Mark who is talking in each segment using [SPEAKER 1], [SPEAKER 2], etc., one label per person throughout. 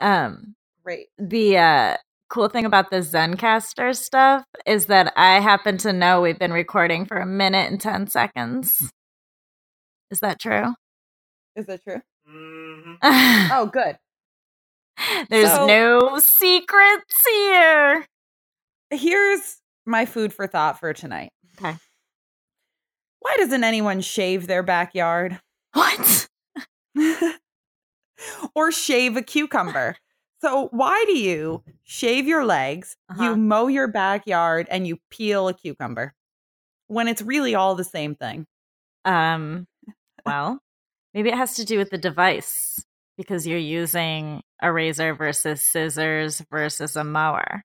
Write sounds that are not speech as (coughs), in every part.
[SPEAKER 1] Um,
[SPEAKER 2] Great.
[SPEAKER 1] the uh, cool thing about the Zencastr stuff is that I happen to know we've been recording for a minute and 10 seconds. Is that true?
[SPEAKER 2] Is that true?
[SPEAKER 3] Mhm. (laughs)
[SPEAKER 2] Oh, good.
[SPEAKER 1] There's
[SPEAKER 2] So-
[SPEAKER 1] no secrets here.
[SPEAKER 2] Here's my food for thought for tonight.
[SPEAKER 1] Okay.
[SPEAKER 2] Why doesn't anyone shave their backyard
[SPEAKER 1] What? (laughs)
[SPEAKER 2] or shave a cucumber? So, why do you shave your legs,
[SPEAKER 1] Uh-huh.
[SPEAKER 2] you mow your backyard, and you peel a cucumber when it's really all the same thing?
[SPEAKER 1] Um, well, maybe it has to do with the device because you're using a razor versus scissors versus a mower.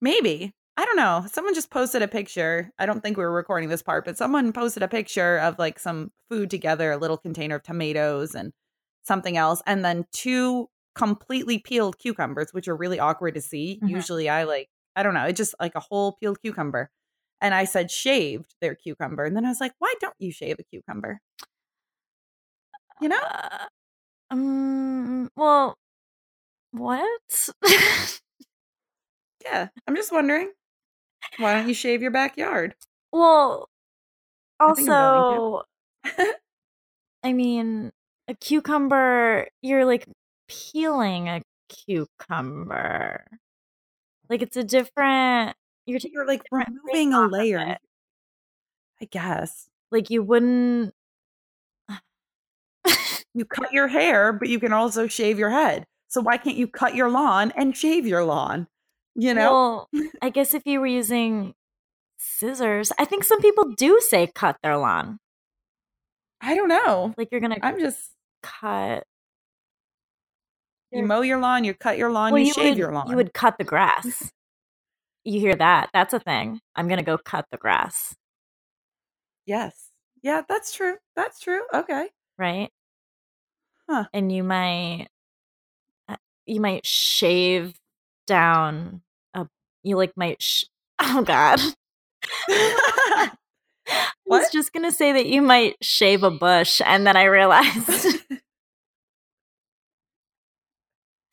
[SPEAKER 2] Maybe. I don't know. Someone just posted a picture. I don't think we were recording this part, but someone posted a picture of like some food together, a little container of tomatoes and something else, and then two completely peeled cucumbers, which are really awkward to see.
[SPEAKER 1] Mhm.
[SPEAKER 2] Usually I like, I don't know, it's just like a whole peeled cucumber. And I said shaved their cucumber. And then I was like, why don't you shave a cucumber? You know?
[SPEAKER 1] Uh, um, well, what? (laughs)
[SPEAKER 2] Yeah. I'm just wondering. Why don't you shave your backyard?
[SPEAKER 1] well,
[SPEAKER 2] I
[SPEAKER 1] also, (laughs) I mean, a cucumber, you're like peeling a cucumber. Like it's a different, you're taking
[SPEAKER 2] You're like removing a layer. I guess.
[SPEAKER 1] Like you wouldn't.
[SPEAKER 2] You (laughs) cut your hair, but you can also shave your head. So why can't you cut your lawn and shave your lawn? You know?
[SPEAKER 1] Well, I guess if you were using scissors, I think some people do say cut their lawn.
[SPEAKER 2] I don't know.
[SPEAKER 1] Like you're gonna
[SPEAKER 2] I'm just
[SPEAKER 1] cut.
[SPEAKER 2] you mow your lawn, you cut your lawn,
[SPEAKER 1] Well,
[SPEAKER 2] you, shave
[SPEAKER 1] would,
[SPEAKER 2] your lawn.
[SPEAKER 1] You would cut the grass. You hear that? That's a thing. I'm gonna go cut the grass,
[SPEAKER 2] Yes. Yeah, that's true. That's true. Okay.
[SPEAKER 1] right?
[SPEAKER 2] Huh.
[SPEAKER 1] And you might, uh, you might shave down a. You like might. Sh- (laughs) oh God. (laughs) (laughs) I was just gonna say that you might shave a bush, and then I realized (laughs)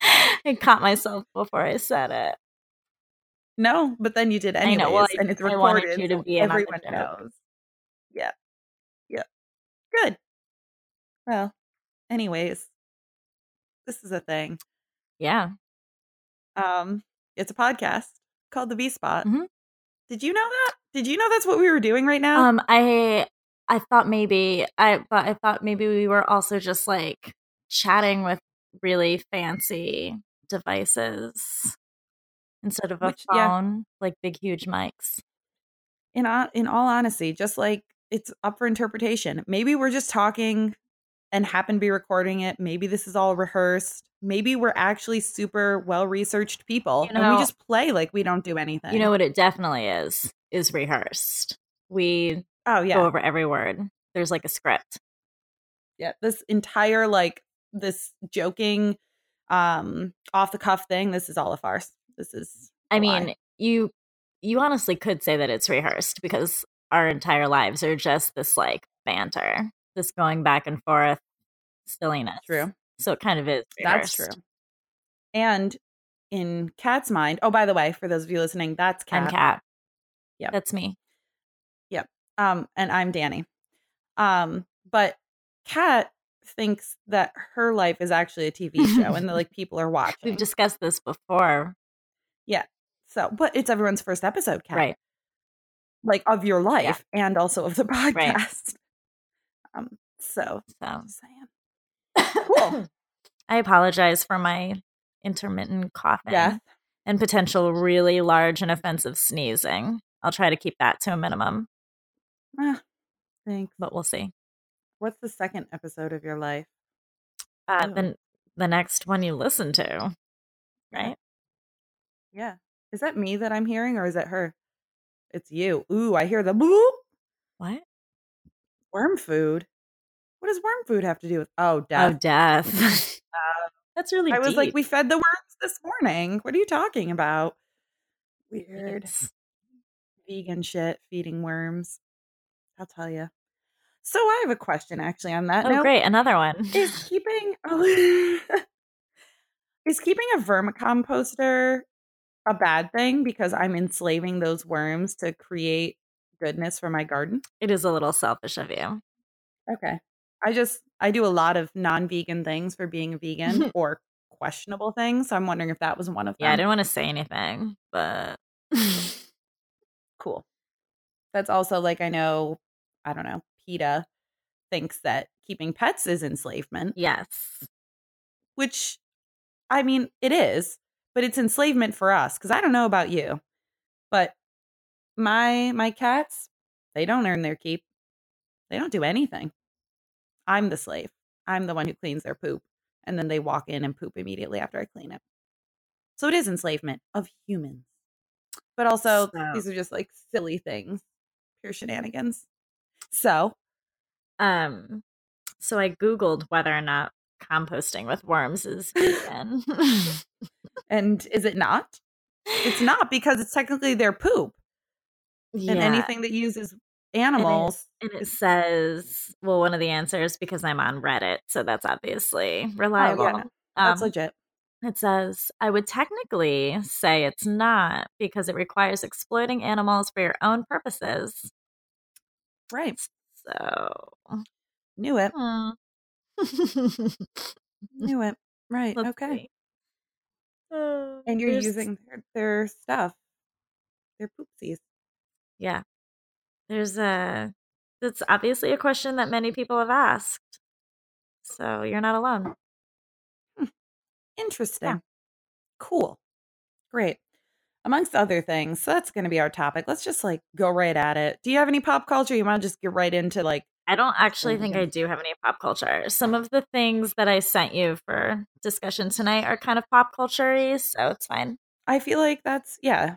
[SPEAKER 1] (laughs) I caught myself before I said it.
[SPEAKER 2] no, but then you did
[SPEAKER 1] I
[SPEAKER 2] anyways,
[SPEAKER 1] know, well, I-
[SPEAKER 2] and it's
[SPEAKER 1] I
[SPEAKER 2] recorded.
[SPEAKER 1] you to be the
[SPEAKER 2] everyone knows. Yeah. Yeah. Good. Well, anyways, this is a thing.
[SPEAKER 1] Yeah.
[SPEAKER 2] Um, it's a podcast called the V Spot.
[SPEAKER 1] Mhm.
[SPEAKER 2] Did you know that? Did you know that's what we were doing right now?
[SPEAKER 1] Um, I I thought maybe I but I thought maybe we were also just like chatting with really fancy devices instead of a
[SPEAKER 2] Which- yeah.
[SPEAKER 1] phone, like big huge mics.
[SPEAKER 2] in on, in all honesty, just like it's up for interpretation. Maybe we're just talking and happen to be recording it. Maybe this is all rehearsed. Maybe we're actually super well researched people
[SPEAKER 1] You
[SPEAKER 2] and we just play like we don't do anything.
[SPEAKER 1] You know what it definitely is is rehearsed. We
[SPEAKER 2] Oh yeah.
[SPEAKER 1] go over every word. There's like a script.
[SPEAKER 2] yeah this entire like this joking um off the cuff thing this is all a farce this is
[SPEAKER 1] I mean,
[SPEAKER 2] lie.
[SPEAKER 1] you you honestly could say that it's rehearsed because our entire lives are just this like banter, this going back and forth silliness.
[SPEAKER 2] true
[SPEAKER 1] So it kind of is.
[SPEAKER 2] that's true and in Kat's mind oh by the way for those of you listening that's Kat
[SPEAKER 1] I'm Kat.
[SPEAKER 2] Yep.
[SPEAKER 1] That's me. Yep.
[SPEAKER 2] Um and i'm danny um but Kat thinks that her life is actually a tv show and that like (laughs) people are watching
[SPEAKER 1] We've discussed this before. Yeah.
[SPEAKER 2] So but it's everyone's first episode Kat
[SPEAKER 1] Right.
[SPEAKER 2] like of your life and also of the podcast um so
[SPEAKER 1] So
[SPEAKER 2] saying Cool. (coughs)
[SPEAKER 1] I apologize for my intermittent coughing
[SPEAKER 2] Death.
[SPEAKER 1] and potential really large and offensive sneezing. I'll try to keep that to a minimum,
[SPEAKER 2] Ah, thanks
[SPEAKER 1] but we'll see.
[SPEAKER 2] What's the second episode of your life?
[SPEAKER 1] Uh,
[SPEAKER 2] Ew.
[SPEAKER 1] then the next one you listen to, right?
[SPEAKER 2] Yeah. Is that me that I'm hearing or is it her? It's you. Ooh, I hear the boop.
[SPEAKER 1] What?
[SPEAKER 2] Worm food. What does worm food have to do with? Oh, death.
[SPEAKER 1] Oh,
[SPEAKER 2] death.
[SPEAKER 1] death. (laughs) (laughs) That's really
[SPEAKER 2] I was like, we fed the worms this morning. What are you talking about? Weird.
[SPEAKER 1] It's-
[SPEAKER 2] Vegan shit, feeding worms. I'll tell you. So I have a question actually on that
[SPEAKER 1] Oh,
[SPEAKER 2] note.
[SPEAKER 1] great. Another one.
[SPEAKER 2] Is (laughs) keeping oh, (laughs) is keeping a vermicomposter a bad thing because I'm enslaving those worms to create goodness for my garden?
[SPEAKER 1] It is a little selfish of you.
[SPEAKER 2] Okay. I just I do a lot of non-vegan things for being a vegan (laughs) or questionable things. So I'm wondering if that was one of them.
[SPEAKER 1] Yeah, I didn't want to say anything, but
[SPEAKER 2] cool. That's also like I know, I don't know, PETA thinks that keeping pets is enslavement.
[SPEAKER 1] Yes.
[SPEAKER 2] Which I mean, it is, but it's enslavement for us cuz I don't know about you. But my my cats, they don't earn their keep. They don't do anything. I'm the slave. I'm the one who cleans their poop and then they walk in and poop immediately after I clean it. So it is enslavement of humans. But also
[SPEAKER 1] So-
[SPEAKER 2] these are just like silly things, pure shenanigans. So,
[SPEAKER 1] Um, so I googled whether or not composting with worms is vegan. (laughs)
[SPEAKER 2] and is it not? It's not because it's technically their poop
[SPEAKER 1] yeah.
[SPEAKER 2] and anything that uses animals.
[SPEAKER 1] And it says, well, one of the answers because I'm on Reddit, so that's obviously reliable.
[SPEAKER 2] Oh, That's
[SPEAKER 1] Um,
[SPEAKER 2] legit.
[SPEAKER 1] It says, I would technically say it's not because it requires exploiting animals for your own purposes.
[SPEAKER 2] Right.
[SPEAKER 1] So,
[SPEAKER 2] Knew it.
[SPEAKER 1] hmm.
[SPEAKER 2] Knew it. (laughs) Right.
[SPEAKER 1] Let's
[SPEAKER 2] okay.
[SPEAKER 1] Uh,
[SPEAKER 2] And you're
[SPEAKER 1] there's-
[SPEAKER 2] using their, their stuff, their poopsies.
[SPEAKER 1] Yeah. There's a that's obviously a question that many people have asked. So you're not alone.
[SPEAKER 2] Interesting. Cool. Great. Amongst other things, so that's going to be our topic. Let's just like go right at it. Do you have any pop culture? You want to just get right into like,
[SPEAKER 1] I don't actually think. I do have any pop culture. Some of the things that I sent you for discussion tonight are kind of pop culture so it's fine.
[SPEAKER 2] I feel like that's, yeah.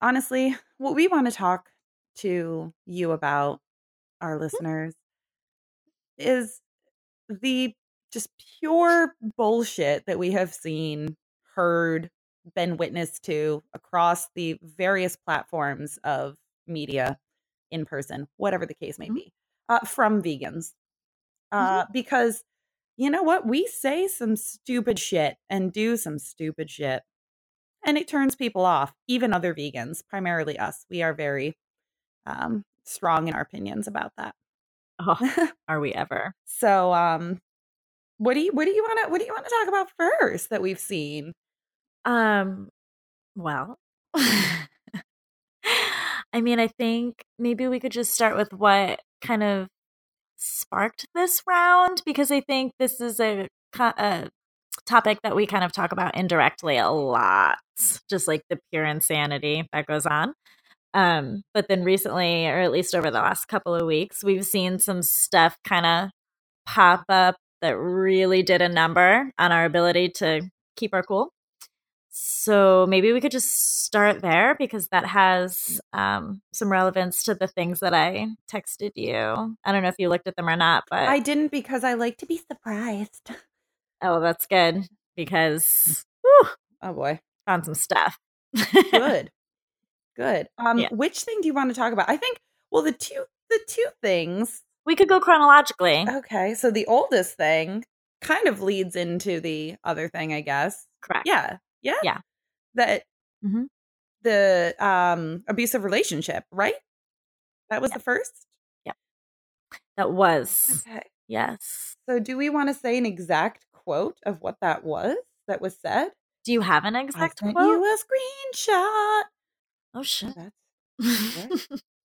[SPEAKER 2] Honestly, what we want to talk to you about, our mm-hmm. listeners, is the just pure bullshit that we have seen, heard, been witness to across the various platforms of media in person, whatever the case may
[SPEAKER 1] Mhm.
[SPEAKER 2] be, uh, from vegans. Uh, Because you know what? We say some stupid shit and do some stupid shit. And it turns people off, even other vegans, primarily us. We are very um, strong in our opinions about that.
[SPEAKER 1] Oh, (laughs) are we ever?
[SPEAKER 2] So, um, what do you what do you want to what do you want to talk about first that we've seen?
[SPEAKER 1] Um, well, (laughs) I mean, I think maybe we could just start with what kind of sparked this round because I think this is a, a topic that we kind of talk about indirectly a lot, just like the pure insanity that goes on. Um, but then recently, or at least over the last couple of weeks, we've seen some stuff kind of pop up that really did a number on our ability to keep our cool. So maybe we could just start there because that has um, some relevance to the things that I texted you. I don't know if you looked at them or not, but
[SPEAKER 2] I didn't because I like to be surprised. (laughs)
[SPEAKER 1] oh, that's good because whew,
[SPEAKER 2] Oh boy,
[SPEAKER 1] found some stuff. (laughs)
[SPEAKER 2] good, good. Um,
[SPEAKER 1] Yeah.
[SPEAKER 2] which thing do you want to talk about? I think. Well, the two the two things.
[SPEAKER 1] We could go chronologically.
[SPEAKER 2] Okay, so the oldest thing kind of leads into the other thing, I guess.
[SPEAKER 1] Correct.
[SPEAKER 2] Yeah, yeah,
[SPEAKER 1] Yeah.
[SPEAKER 2] That
[SPEAKER 1] Mhm.
[SPEAKER 2] the um abusive relationship, right? That was the first. Yep.
[SPEAKER 1] That was
[SPEAKER 2] Okay.
[SPEAKER 1] yes.
[SPEAKER 2] So, do we want to say an exact quote of what that was that was said?
[SPEAKER 1] Do you have an
[SPEAKER 2] I
[SPEAKER 1] exact
[SPEAKER 2] sent
[SPEAKER 1] quote?
[SPEAKER 2] you a screenshot.
[SPEAKER 1] oh shit.
[SPEAKER 2] That's (laughs)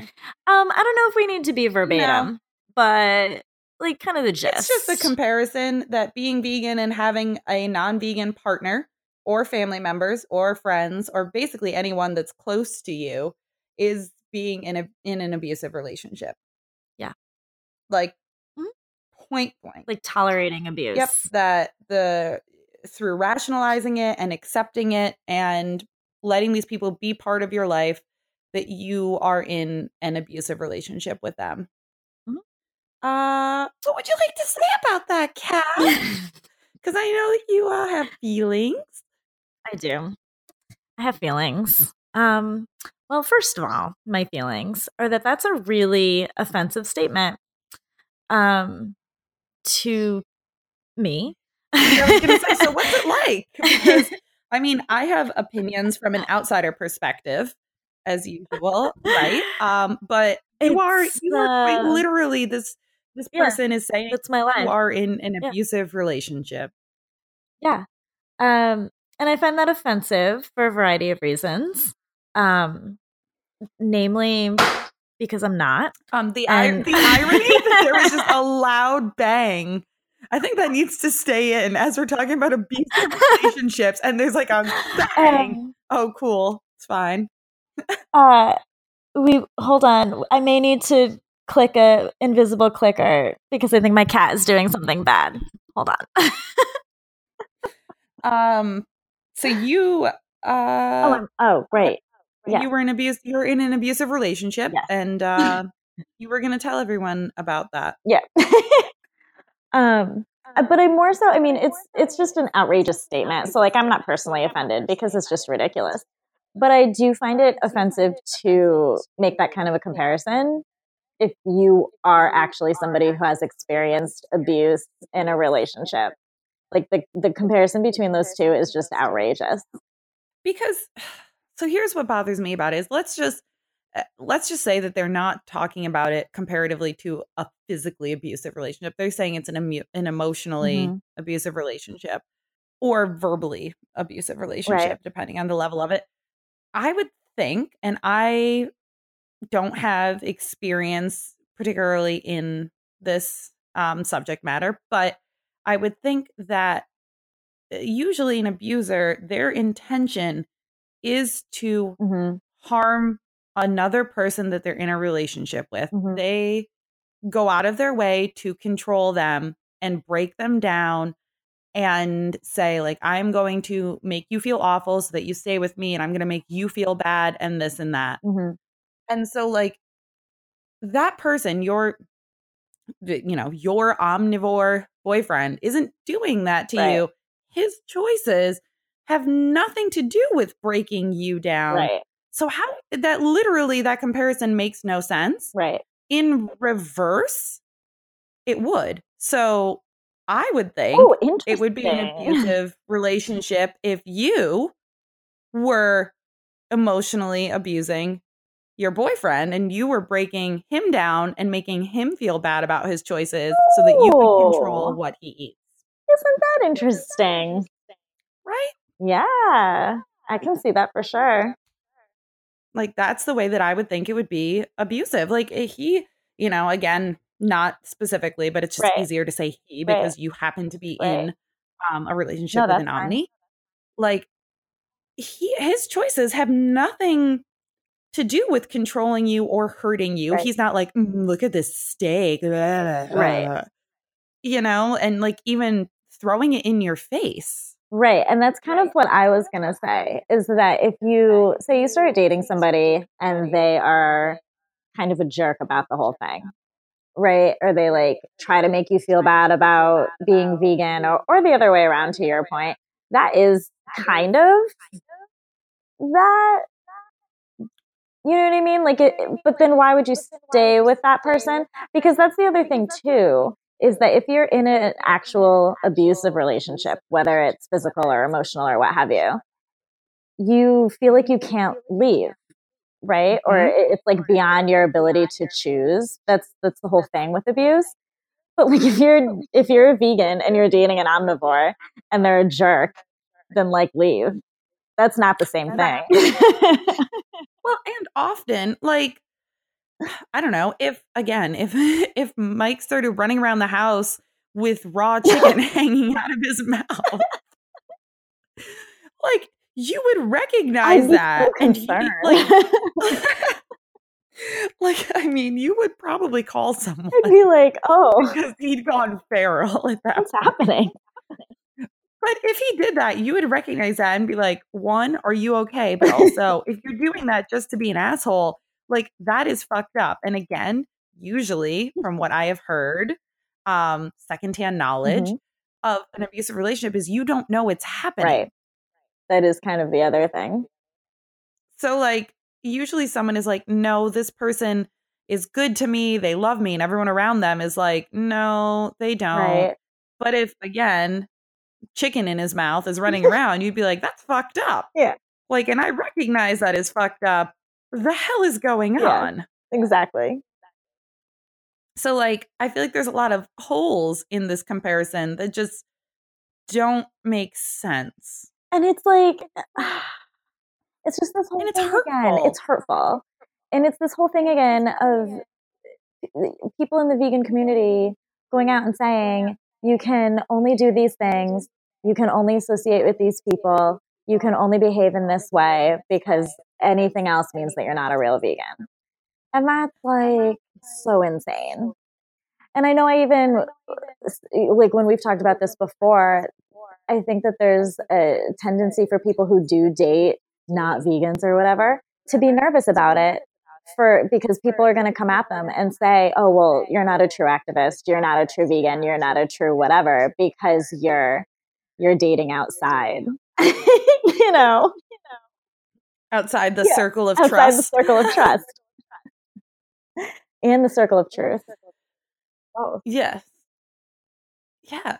[SPEAKER 1] um, I don't know if we need to be verbatim, but like kind of the gist.
[SPEAKER 2] It's just a comparison that being vegan and having a non-vegan partner or family members or friends or basically anyone that's close to you is being in a in an abusive relationship.
[SPEAKER 1] Yeah.
[SPEAKER 2] Like
[SPEAKER 1] Mhm.
[SPEAKER 2] point blank.
[SPEAKER 1] like tolerating abuse.
[SPEAKER 2] Yep, that the through rationalizing it and accepting it and letting these people be part of your life that you are in an abusive relationship with them.
[SPEAKER 1] Mhm.
[SPEAKER 2] Uh, what would you like to say about that, Kat? (laughs) Because I know that you all have feelings.
[SPEAKER 1] I do. I have feelings. Um, well, first of all, my feelings are that that's a really offensive statement um, to me.
[SPEAKER 2] I was gonna say, so what's it (laughs) like because I mean, I have opinions from an outsider perspective, as usual, right? Um, but (laughs) you are you are quite
[SPEAKER 1] uh,
[SPEAKER 2] literally this this
[SPEAKER 1] yeah,
[SPEAKER 2] person is saying
[SPEAKER 1] That's my
[SPEAKER 2] life.
[SPEAKER 1] you
[SPEAKER 2] are in an
[SPEAKER 1] Yeah.
[SPEAKER 2] abusive relationship.
[SPEAKER 1] Yeah. Um, and I find that offensive for a variety of reasons. Um, namely because I'm not.
[SPEAKER 2] Um, the
[SPEAKER 1] And
[SPEAKER 2] the irony that there was just (laughs) a loud bang. I think that needs to stay in as we're talking about abusive relationships, and there's like a bang.
[SPEAKER 1] Um,
[SPEAKER 2] Oh, cool, it's fine.
[SPEAKER 1] Uh, we hold on. I may need to click a invisible clicker because I think my cat is doing something bad. Hold on. (laughs)
[SPEAKER 2] Um, so you uh,
[SPEAKER 1] oh, I'm, oh, great. Yeah.
[SPEAKER 2] you were in abuse you're in an abusive relationship
[SPEAKER 1] Yes.
[SPEAKER 2] and (laughs) uh you were going to tell everyone about that
[SPEAKER 1] Yeah. (laughs) um uh, but I'm more so I mean it's it's just an outrageous statement. So like I'm not personally offended because it's just ridiculous. But I do find it offensive to make that kind of a comparison if you are actually somebody who has experienced abuse in a relationship. Like the the comparison between those two is just outrageous.
[SPEAKER 2] because (sighs) so here's what bothers me about it is let's just uh, let's just say that they're not talking about it comparatively to a physically abusive relationship they're saying it's an emu- an emotionally
[SPEAKER 1] Mhm.
[SPEAKER 2] abusive relationship or verbally abusive relationship depending on the level of it i would think and i don't have experience particularly in this um, subject matter but i would think that uh, usually an abuser their intention is to
[SPEAKER 1] hmm
[SPEAKER 2] harm another person that they're in a relationship with.
[SPEAKER 1] Mhm.
[SPEAKER 2] They go out of their way to control them and break them down and say like I'm going to make you feel awful so that you stay with me and I'm going to make you feel bad and this and that.
[SPEAKER 1] hmm
[SPEAKER 2] And so like that person your you know, your omnivore boyfriend isn't doing that to
[SPEAKER 1] Right.
[SPEAKER 2] you. His choices have nothing to do with breaking you down.
[SPEAKER 1] Right.
[SPEAKER 2] So how that literally that comparison makes no sense.
[SPEAKER 1] Right.
[SPEAKER 2] In reverse, it would. So I would think
[SPEAKER 1] Oh, interesting.
[SPEAKER 2] it would be an abusive relationship if you were emotionally abusing your boyfriend and you were breaking him down and making him feel bad about his choices so that you could control what he eats.
[SPEAKER 1] Isn't that interesting?
[SPEAKER 2] Right?
[SPEAKER 1] Yeah, I can see that for sure.
[SPEAKER 2] Like that's the way that I would think it would be abusive. Like eh, he, you know, again, not specifically, but it's just
[SPEAKER 1] Right.
[SPEAKER 2] easier to say he
[SPEAKER 1] Right.
[SPEAKER 2] because you happen to be
[SPEAKER 1] Right.
[SPEAKER 2] in um, a relationship
[SPEAKER 1] No,
[SPEAKER 2] with an
[SPEAKER 1] fine.
[SPEAKER 2] omni. Like he, his choices have nothing to do with controlling you or hurting you.
[SPEAKER 1] Right.
[SPEAKER 2] He's not like, "Mm, look at this steak,
[SPEAKER 1] Right. (laughs)
[SPEAKER 2] You know, and like even throwing it in your face.
[SPEAKER 1] Right. And that's kind of what I was going to say is that if you say you start dating somebody and they are kind of a jerk about the whole thing, right? Or they like try to make you feel bad about being vegan or, or the other way around to your point, that is kind of that. You know what I mean? Like, it, but then why would you stay with that person? Because that's the other thing too is that if you're in an actual abusive relationship, whether it's physical or emotional or what have you, you feel like you can't leave, right? Or
[SPEAKER 2] Mhm.
[SPEAKER 1] it- it's like beyond your ability to choose. That's that's the whole thing with abuse. But like if you're if you're a vegan and you're dating an omnivore and they're a jerk, then like leave. That's not the same thing. (laughs)
[SPEAKER 2] Well, and often, like, (sighs) I don't know if again, if (laughs) if Mike started running around the house with raw chicken (laughs) hanging out of his mouth, like you would recognize that,
[SPEAKER 1] so
[SPEAKER 2] and you- like, (laughs) (laughs) like, I mean, you would probably call someone
[SPEAKER 1] I'd be like, (laughs) oh,
[SPEAKER 2] because he'd gone feral at that.
[SPEAKER 1] what's happening?
[SPEAKER 2] But if he did that, you would recognize that and be like, one, are you okay? But also, if you're doing that just to be an asshole, like that is fucked up. And again, usually from what I have heard, um, secondhand knowledge
[SPEAKER 1] Mhm.
[SPEAKER 2] of an abusive relationship is you don't know it's happening.
[SPEAKER 1] Right. That is kind of the other thing.
[SPEAKER 2] So like usually someone is like, no, this person is good to me, they love me, and everyone around them is like, no, they don't.
[SPEAKER 1] Right.
[SPEAKER 2] But if again, chicken in his mouth is running (laughs) around, you'd be like, that's fucked up.
[SPEAKER 1] Yeah.
[SPEAKER 2] Like, and I recognize that is fucked up. The hell is going
[SPEAKER 1] Yeah.
[SPEAKER 2] on?
[SPEAKER 1] Exactly.
[SPEAKER 2] So, like, I feel like there's a lot of holes in this comparison that just don't make sense.
[SPEAKER 1] And it's like, (sighs) it's just this whole
[SPEAKER 2] And it's
[SPEAKER 1] thing again. It's hurtful. And it's this whole thing again of people in the vegan community going out and saying, you can only do these things, you can only associate with these people, you can only behave in this way because anything else means that you're not a real vegan. And that's like so insane. And I know I even, like, when we've talked about this before, I think that there's a tendency for people who do date not vegans or whatever to be nervous about it for because people are going to come at them and say, "Oh, well, you're not a true activist, you're not a true vegan, you're not a true whatever because you're you're dating outside." (laughs) you know,
[SPEAKER 2] Outside the
[SPEAKER 1] Yeah,
[SPEAKER 2] circle of trust.
[SPEAKER 1] outside the circle of trust (laughs) and the circle of truth. Oh,
[SPEAKER 2] Yes. Yeah.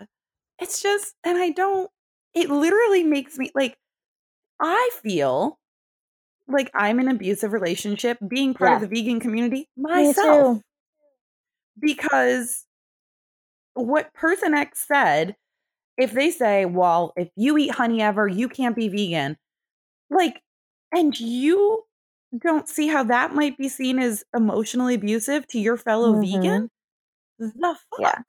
[SPEAKER 2] It's just, and I don't, it literally makes me like, I feel like I'm in an abusive relationship being part of the vegan community myself. Because what person X said, if they say, well, if you eat honey ever, you can't be vegan, like, and you don't see how that might be seen as emotionally abusive to your fellow
[SPEAKER 1] Mhm.
[SPEAKER 2] vegan, the fuck?
[SPEAKER 1] Yeah.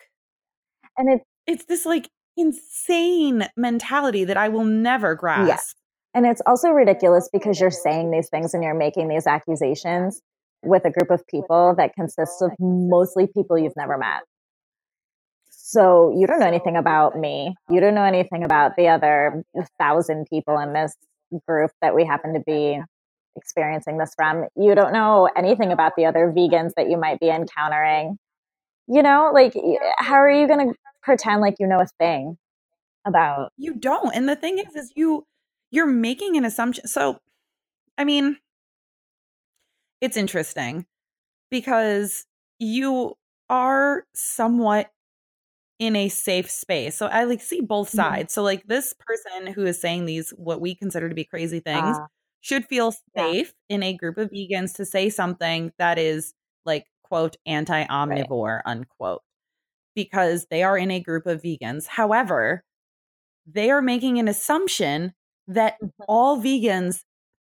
[SPEAKER 1] And it's
[SPEAKER 2] it's this like insane mentality that I will never grasp.
[SPEAKER 1] And it's also ridiculous because you're saying these things and you're making these accusations with a group of people that consists of mostly people you've never met. So you don't know anything about me. You don't know anything about the other thousand people in this group that we happen to be experiencing this from. You don't know anything about the other vegans that you might be encountering. You know, like, how are you going to pretend like you know a thing about?
[SPEAKER 2] You don't. And the thing is, is you you're making an assumption. So, I mean, it's interesting because you are somewhat in a safe space. So I like see both
[SPEAKER 1] Mhm.
[SPEAKER 2] sides. So like this person who is saying these what we consider to be crazy things
[SPEAKER 1] Ah,
[SPEAKER 2] should feel
[SPEAKER 1] Yeah.
[SPEAKER 2] safe in a group of vegans to say something that is like quote anti omnivore unquote because they are in a group of vegans however they are making an assumption that
[SPEAKER 1] Mhm.
[SPEAKER 2] all vegans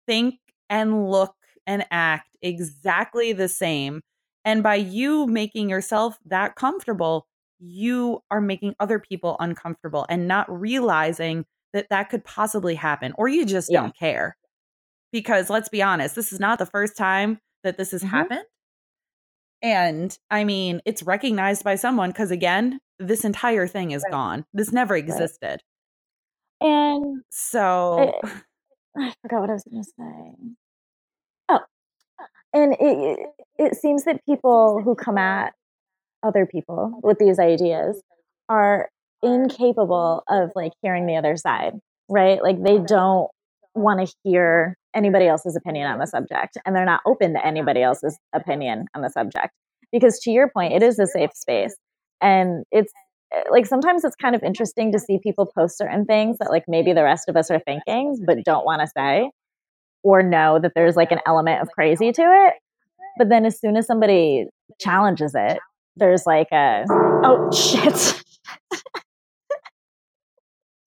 [SPEAKER 2] think and look and act exactly the same and by you making yourself that comfortable you are making other people uncomfortable and not realizing that that could possibly happen or you just
[SPEAKER 1] Yeah.
[SPEAKER 2] don't care because let's be honest this is not the first time that this has
[SPEAKER 1] Mhm.
[SPEAKER 2] happened and i mean it's recognized by someone because again this entire thing is
[SPEAKER 1] Right.
[SPEAKER 2] gone this never existed
[SPEAKER 1] and
[SPEAKER 2] so (sighs)
[SPEAKER 1] I forgot what I was going to say. Oh, and it, it it seems that people who come at other people with these ideas are incapable of like hearing the other side, right? Like they don't want to hear anybody else's opinion on the subject, and they're not open to anybody else's opinion on the subject. Because to your point, it is a safe space, and it's eh, like sometimes it's kind of interesting to see people post certain things that like maybe the rest of us are thinking but don't want to say or know that there's like an element of crazy to it but then as soon as somebody challenges it there's like a oh shit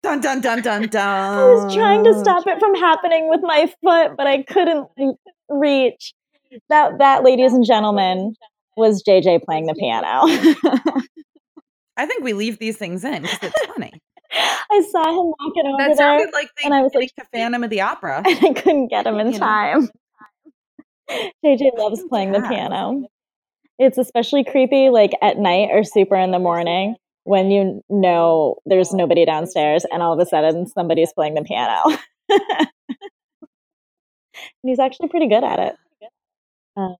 [SPEAKER 2] dun dun dun dun dun
[SPEAKER 1] i was trying to stop it from happening with my foot but i couldn't reach that that ladies and gentlemen was jj playing the piano (laughs)
[SPEAKER 2] i think we leave these things in because it's funny
[SPEAKER 1] i saw him walking over
[SPEAKER 2] that
[SPEAKER 1] there
[SPEAKER 2] like they
[SPEAKER 1] and I was like,
[SPEAKER 2] the phantom of the opera (laughs)
[SPEAKER 1] and I couldn't get him in
[SPEAKER 2] You know.
[SPEAKER 1] time. (laughs) JJ loves playing the piano. It's especially creepy like at night or super in the morning when you know there's nobody downstairs and all of a sudden somebody's playing the piano. (laughs) and he's actually pretty good at it.
[SPEAKER 2] Um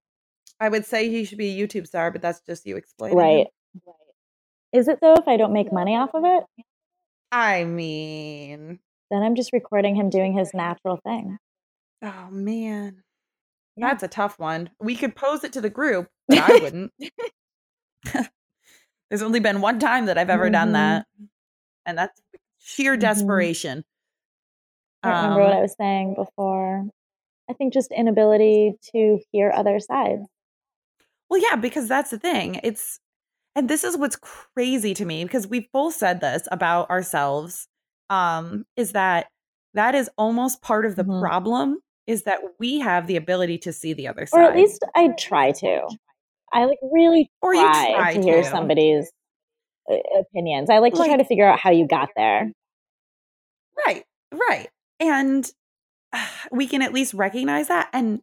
[SPEAKER 2] i would say he should be a youtube star but that's just you explaining
[SPEAKER 1] Right.
[SPEAKER 2] him.
[SPEAKER 1] Is it though if I don't make money off of it?
[SPEAKER 2] i mean
[SPEAKER 1] Then I'm just recording him doing his natural thing.
[SPEAKER 2] oh man
[SPEAKER 1] Yeah.
[SPEAKER 2] That's a tough one. We could pose it to the group, but I (laughs) wouldn't. (laughs) There's only been one time that I've ever done
[SPEAKER 1] Mhm.
[SPEAKER 2] that. And that's sheer
[SPEAKER 1] Mhm.
[SPEAKER 2] desperation.
[SPEAKER 1] I can't remember what
[SPEAKER 2] Um,
[SPEAKER 1] I was saying before. I think just inability to hear other sides.
[SPEAKER 2] Well, yeah, because that's the thing. It's and this is what's crazy to me because we've both said this about ourselves. Um, is that that is almost part of the
[SPEAKER 1] Mhm.
[SPEAKER 2] problem is that we have the ability to see the other
[SPEAKER 1] Or
[SPEAKER 2] side.
[SPEAKER 1] at least I try to. I like really
[SPEAKER 2] Or you
[SPEAKER 1] try,
[SPEAKER 2] try
[SPEAKER 1] to hear somebody's uh, opinions. I like to try to figure out how you got there.
[SPEAKER 2] Right, right. And (sighs) we can at least recognize that. And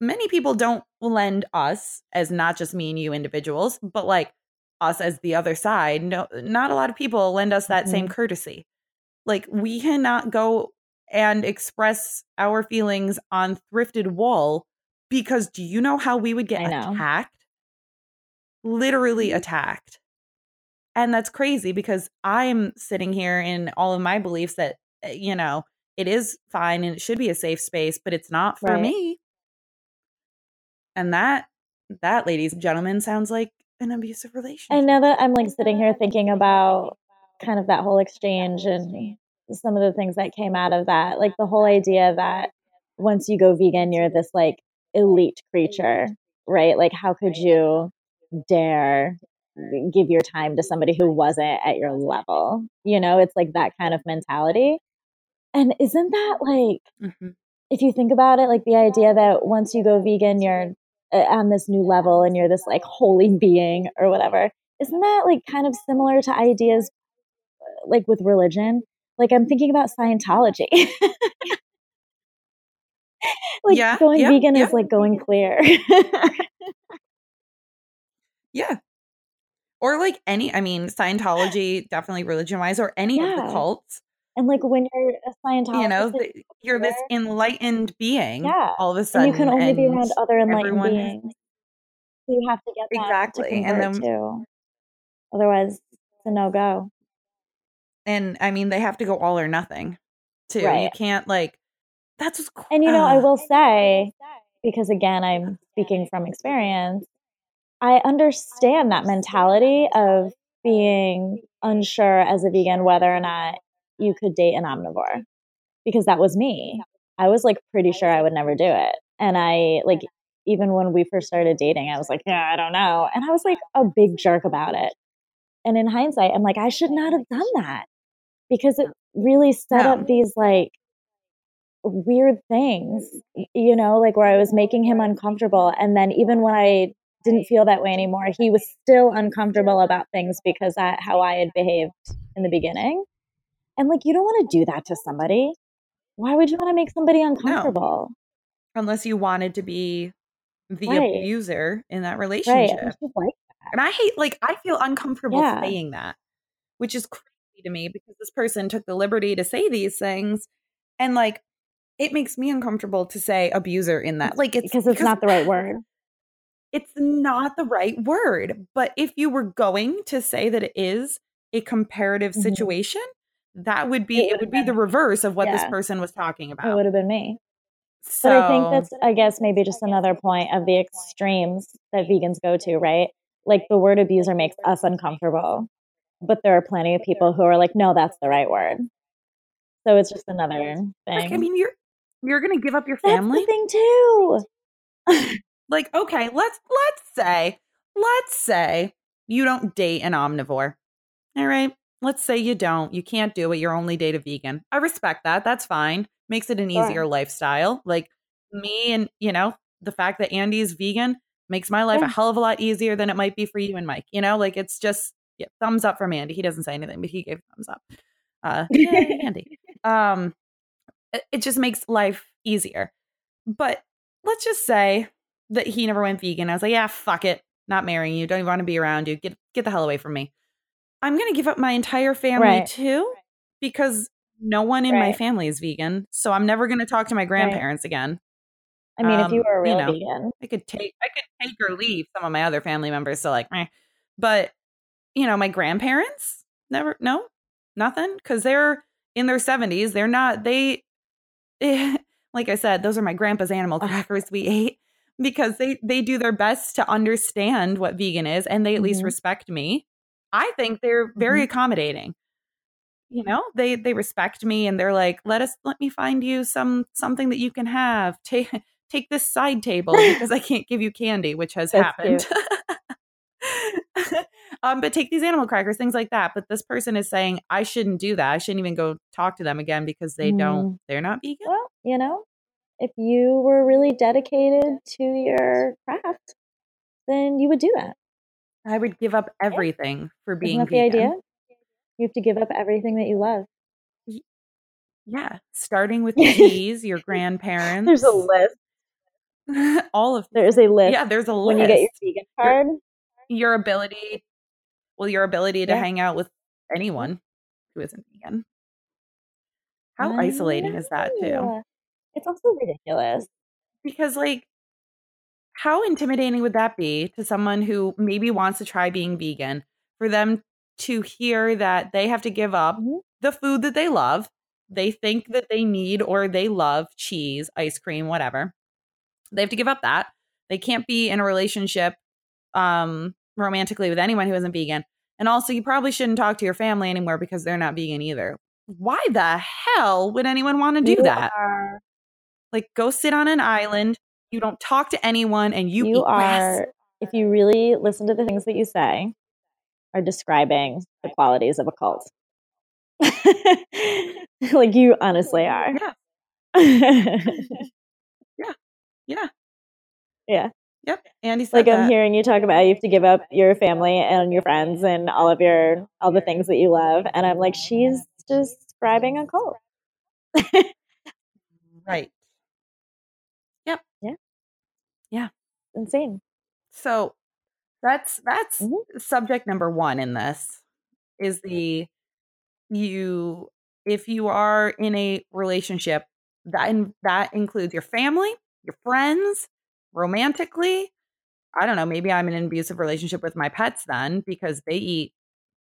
[SPEAKER 2] many people don't lend us, as not just me and you individuals, but like us as the other side. No, not a lot of people lend us that same
[SPEAKER 1] Mhm.
[SPEAKER 2] courtesy. Like we cannot go and express our feelings on thrifted wall because do you know how we would get attacked? Literally attacked. And that's crazy because I'm sitting here in all of my beliefs that, uh, you know, it is fine and it should be a safe space, but it's not for
[SPEAKER 1] Right.
[SPEAKER 2] me. And that, that, ladies and gentlemen, sounds like an abusive relationship.
[SPEAKER 1] And now that I'm like sitting here thinking about kind of that whole exchange and some of the things that came out of that, like the whole idea that once you go vegan, you're this like elite creature, right? Like, how could you dare give your time to somebody who wasn't at your level? You know, it's like that kind of mentality. And isn't that like,
[SPEAKER 2] Mhm.
[SPEAKER 1] if you think about it, like the idea that once you go vegan, you're uh, on this new level and you're this like holy being or whatever. Isn't that like kind of similar to ideas uh, like with religion? Like I'm thinking about Scientology. (laughs) like
[SPEAKER 2] Yeah,
[SPEAKER 1] going
[SPEAKER 2] yeah,
[SPEAKER 1] vegan
[SPEAKER 2] yeah.
[SPEAKER 1] is like going clear. (laughs) (laughs)
[SPEAKER 2] Yeah. Or like any, I mean, Scientology, definitely religion wise, or any of the cults,
[SPEAKER 1] and like when you're a Scientologist,
[SPEAKER 2] you know,
[SPEAKER 1] it's
[SPEAKER 2] th- you're this enlightened being
[SPEAKER 1] Yeah.
[SPEAKER 2] all of a
[SPEAKER 1] and
[SPEAKER 2] sudden.
[SPEAKER 1] you can only be around other enlightened
[SPEAKER 2] has-
[SPEAKER 1] beings. So you have to get
[SPEAKER 2] Exactly,
[SPEAKER 1] to
[SPEAKER 2] and then-
[SPEAKER 1] too. Otherwise, it's a no go.
[SPEAKER 2] and I mean, they have to go all or nothing too. You can't like, that's what's cr-
[SPEAKER 1] And you know, I will say, because again, I'm speaking from experience, I understand that mentality of being unsure as a vegan whether or not you could date an omnivore because that was me. I was like pretty sure I would never do it. And I like, even when we first started dating, I was like, yeah, I don't know. And I was like a big jerk about it. And in hindsight, I'm like, I should not have done that because it really set
[SPEAKER 2] No.
[SPEAKER 1] up these like weird things, you know, like where I was making him uncomfortable. And then even when I didn't feel that way anymore, he was still uncomfortable about things because that how I had behaved in the beginning. And like, you don't want to do that to somebody. Why would you want to make somebody uncomfortable?
[SPEAKER 2] unless you wanted to be the
[SPEAKER 1] Right.
[SPEAKER 2] abuser in that
[SPEAKER 1] Right.
[SPEAKER 2] relationship.
[SPEAKER 1] And it's just like,
[SPEAKER 2] And I hate, like, I feel uncomfortable
[SPEAKER 1] Yeah.
[SPEAKER 2] saying that, which is crazy to me because this person took the liberty to say these things. And, like, it makes me uncomfortable to say abuser in that. Like, it's
[SPEAKER 1] because it's not the right word.
[SPEAKER 2] It's not the right word. But if you were going to say that it is a comparative
[SPEAKER 1] Mhm.
[SPEAKER 2] situation, that would be,
[SPEAKER 1] It
[SPEAKER 2] it, would be the reverse of what this person was talking about.
[SPEAKER 1] It would have been me.
[SPEAKER 2] So,
[SPEAKER 1] But I think that's, I guess, maybe just another point of the extremes that vegans go to, right? Like the word abuser makes us uncomfortable, but there are plenty of people who are like, no, that's the right word. So it's just another thing.
[SPEAKER 2] like, I mean, you're, you're going to give up your
[SPEAKER 1] that's
[SPEAKER 2] family?
[SPEAKER 1] thing too. (laughs)
[SPEAKER 2] like okay let's let's say let's say you don't date an omnivore all right? Let's say you don't you can't do it you're only date a vegan. I respect that that's fine makes it an easier lifestyle. Like me and you know the fact that andy's vegan makes my life
[SPEAKER 1] Yeah.
[SPEAKER 2] a hell of a lot easier than it might be for you and mike you know? Like it's just yeah, thumbs up from andy. He doesn't say anything but he gave thumbs up. Uh yay, (laughs) andy. Um it, it just makes life easier. But let's just say that he never went vegan. I was like, yeah, fuck it. Not marrying you. Don't even want to be around you. Get get the hell away from me. I'm gonna give up my entire family
[SPEAKER 1] Right.
[SPEAKER 2] too because no one in my family is vegan. So I'm never gonna talk to my grandparents again.
[SPEAKER 1] I mean, if you
[SPEAKER 2] Um,
[SPEAKER 1] were a
[SPEAKER 2] you know.
[SPEAKER 1] vegan,
[SPEAKER 2] I could take I could take or leave some of my other family members. So like, meh. but you know, my grandparents never no nothing because they're in their 70s. They're not they. (laughs) like I said, those are my grandpa's animal crackers we ate because they they do their best to understand what vegan is and they at least
[SPEAKER 1] Mhm.
[SPEAKER 2] respect me. I think they're very
[SPEAKER 1] Mhm.
[SPEAKER 2] accommodating. you know, they they respect me and they're like, "Let us let me find you some something that you can have. Take (laughs) take this side table because I can't give you candy, which has
[SPEAKER 1] That's
[SPEAKER 2] happened." (laughs) um, but take these animal crackers, things like that. But this person is saying I shouldn't do that. I shouldn't even go talk to them again because they don't. They're not vegan.
[SPEAKER 1] Well, you know, if you were really dedicated to your craft, then you would do that.
[SPEAKER 2] I would give up everything for being
[SPEAKER 1] Isn't that
[SPEAKER 2] vegan.
[SPEAKER 1] the idea? You have to give up everything that you love.
[SPEAKER 2] Yeah, starting with the (laughs) cheese, your grandparents.
[SPEAKER 1] There's a list. (laughs)
[SPEAKER 2] all of
[SPEAKER 1] There's a list.
[SPEAKER 2] yeah. There's a list.
[SPEAKER 1] when you get your vegan card.
[SPEAKER 2] your ability, well, your ability to
[SPEAKER 1] Yeah.
[SPEAKER 2] hang out with anyone who isn't vegan. How
[SPEAKER 1] I
[SPEAKER 2] isolating is that too?
[SPEAKER 1] It's also ridiculous.
[SPEAKER 2] Because like, how intimidating would that be to someone who maybe wants to try being vegan for them to hear that they have to give up
[SPEAKER 1] Mhm.
[SPEAKER 2] the food that they love, they think that they need or they love cheese, ice cream, whatever. They have to give up that. They can't be in a relationship um romantically with anyone who isn't vegan. And also you probably shouldn't talk to your family anymore because they're not vegan either. Why the hell would anyone want to do
[SPEAKER 1] You
[SPEAKER 2] that?
[SPEAKER 1] are-
[SPEAKER 2] Like go sit on an island, you don't talk to anyone and you,
[SPEAKER 1] you are, if you really listen to the things that you say, are describing the qualities of a cult. (laughs) like you honestly are. (laughs)
[SPEAKER 2] Yeah. Yeah.
[SPEAKER 1] Yeah.
[SPEAKER 2] Yep. Andy said
[SPEAKER 1] like I'm hearing you talk about how you have to give up your family and your friends and all of your all the things that you love, and I'm like, she's describing a cult. (laughs)
[SPEAKER 2] Right.
[SPEAKER 1] Insane.
[SPEAKER 2] So that's that's
[SPEAKER 1] Mhm.
[SPEAKER 2] subject number 1 in this is the you if you are in a relationship that in, that includes your family, your friends, romantically. I don't know, maybe I'm in an abusive relationship with my pets then because they eat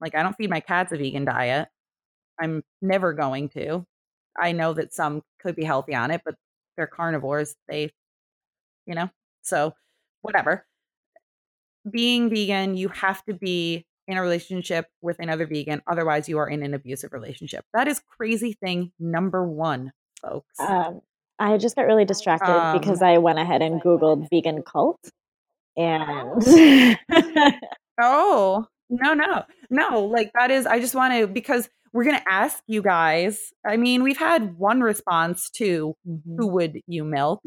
[SPEAKER 2] like I don't feed my cats a vegan diet. I'm never going to. I know that some could be healthy on it, but they're carnivores. They, you know, so whatever. Being vegan, you have to be in a relationship with another vegan. Otherwise, you are in an abusive relationship. That is crazy thing number one, folks.
[SPEAKER 1] Um, I just got really distracted
[SPEAKER 2] Um,
[SPEAKER 1] because I went ahead and Googled vegan cult. And (laughs)
[SPEAKER 2] Oh, no, no, no. Like, that is, I just want to, because we're going to ask you guys. I mean, we've had one response to who would you milk?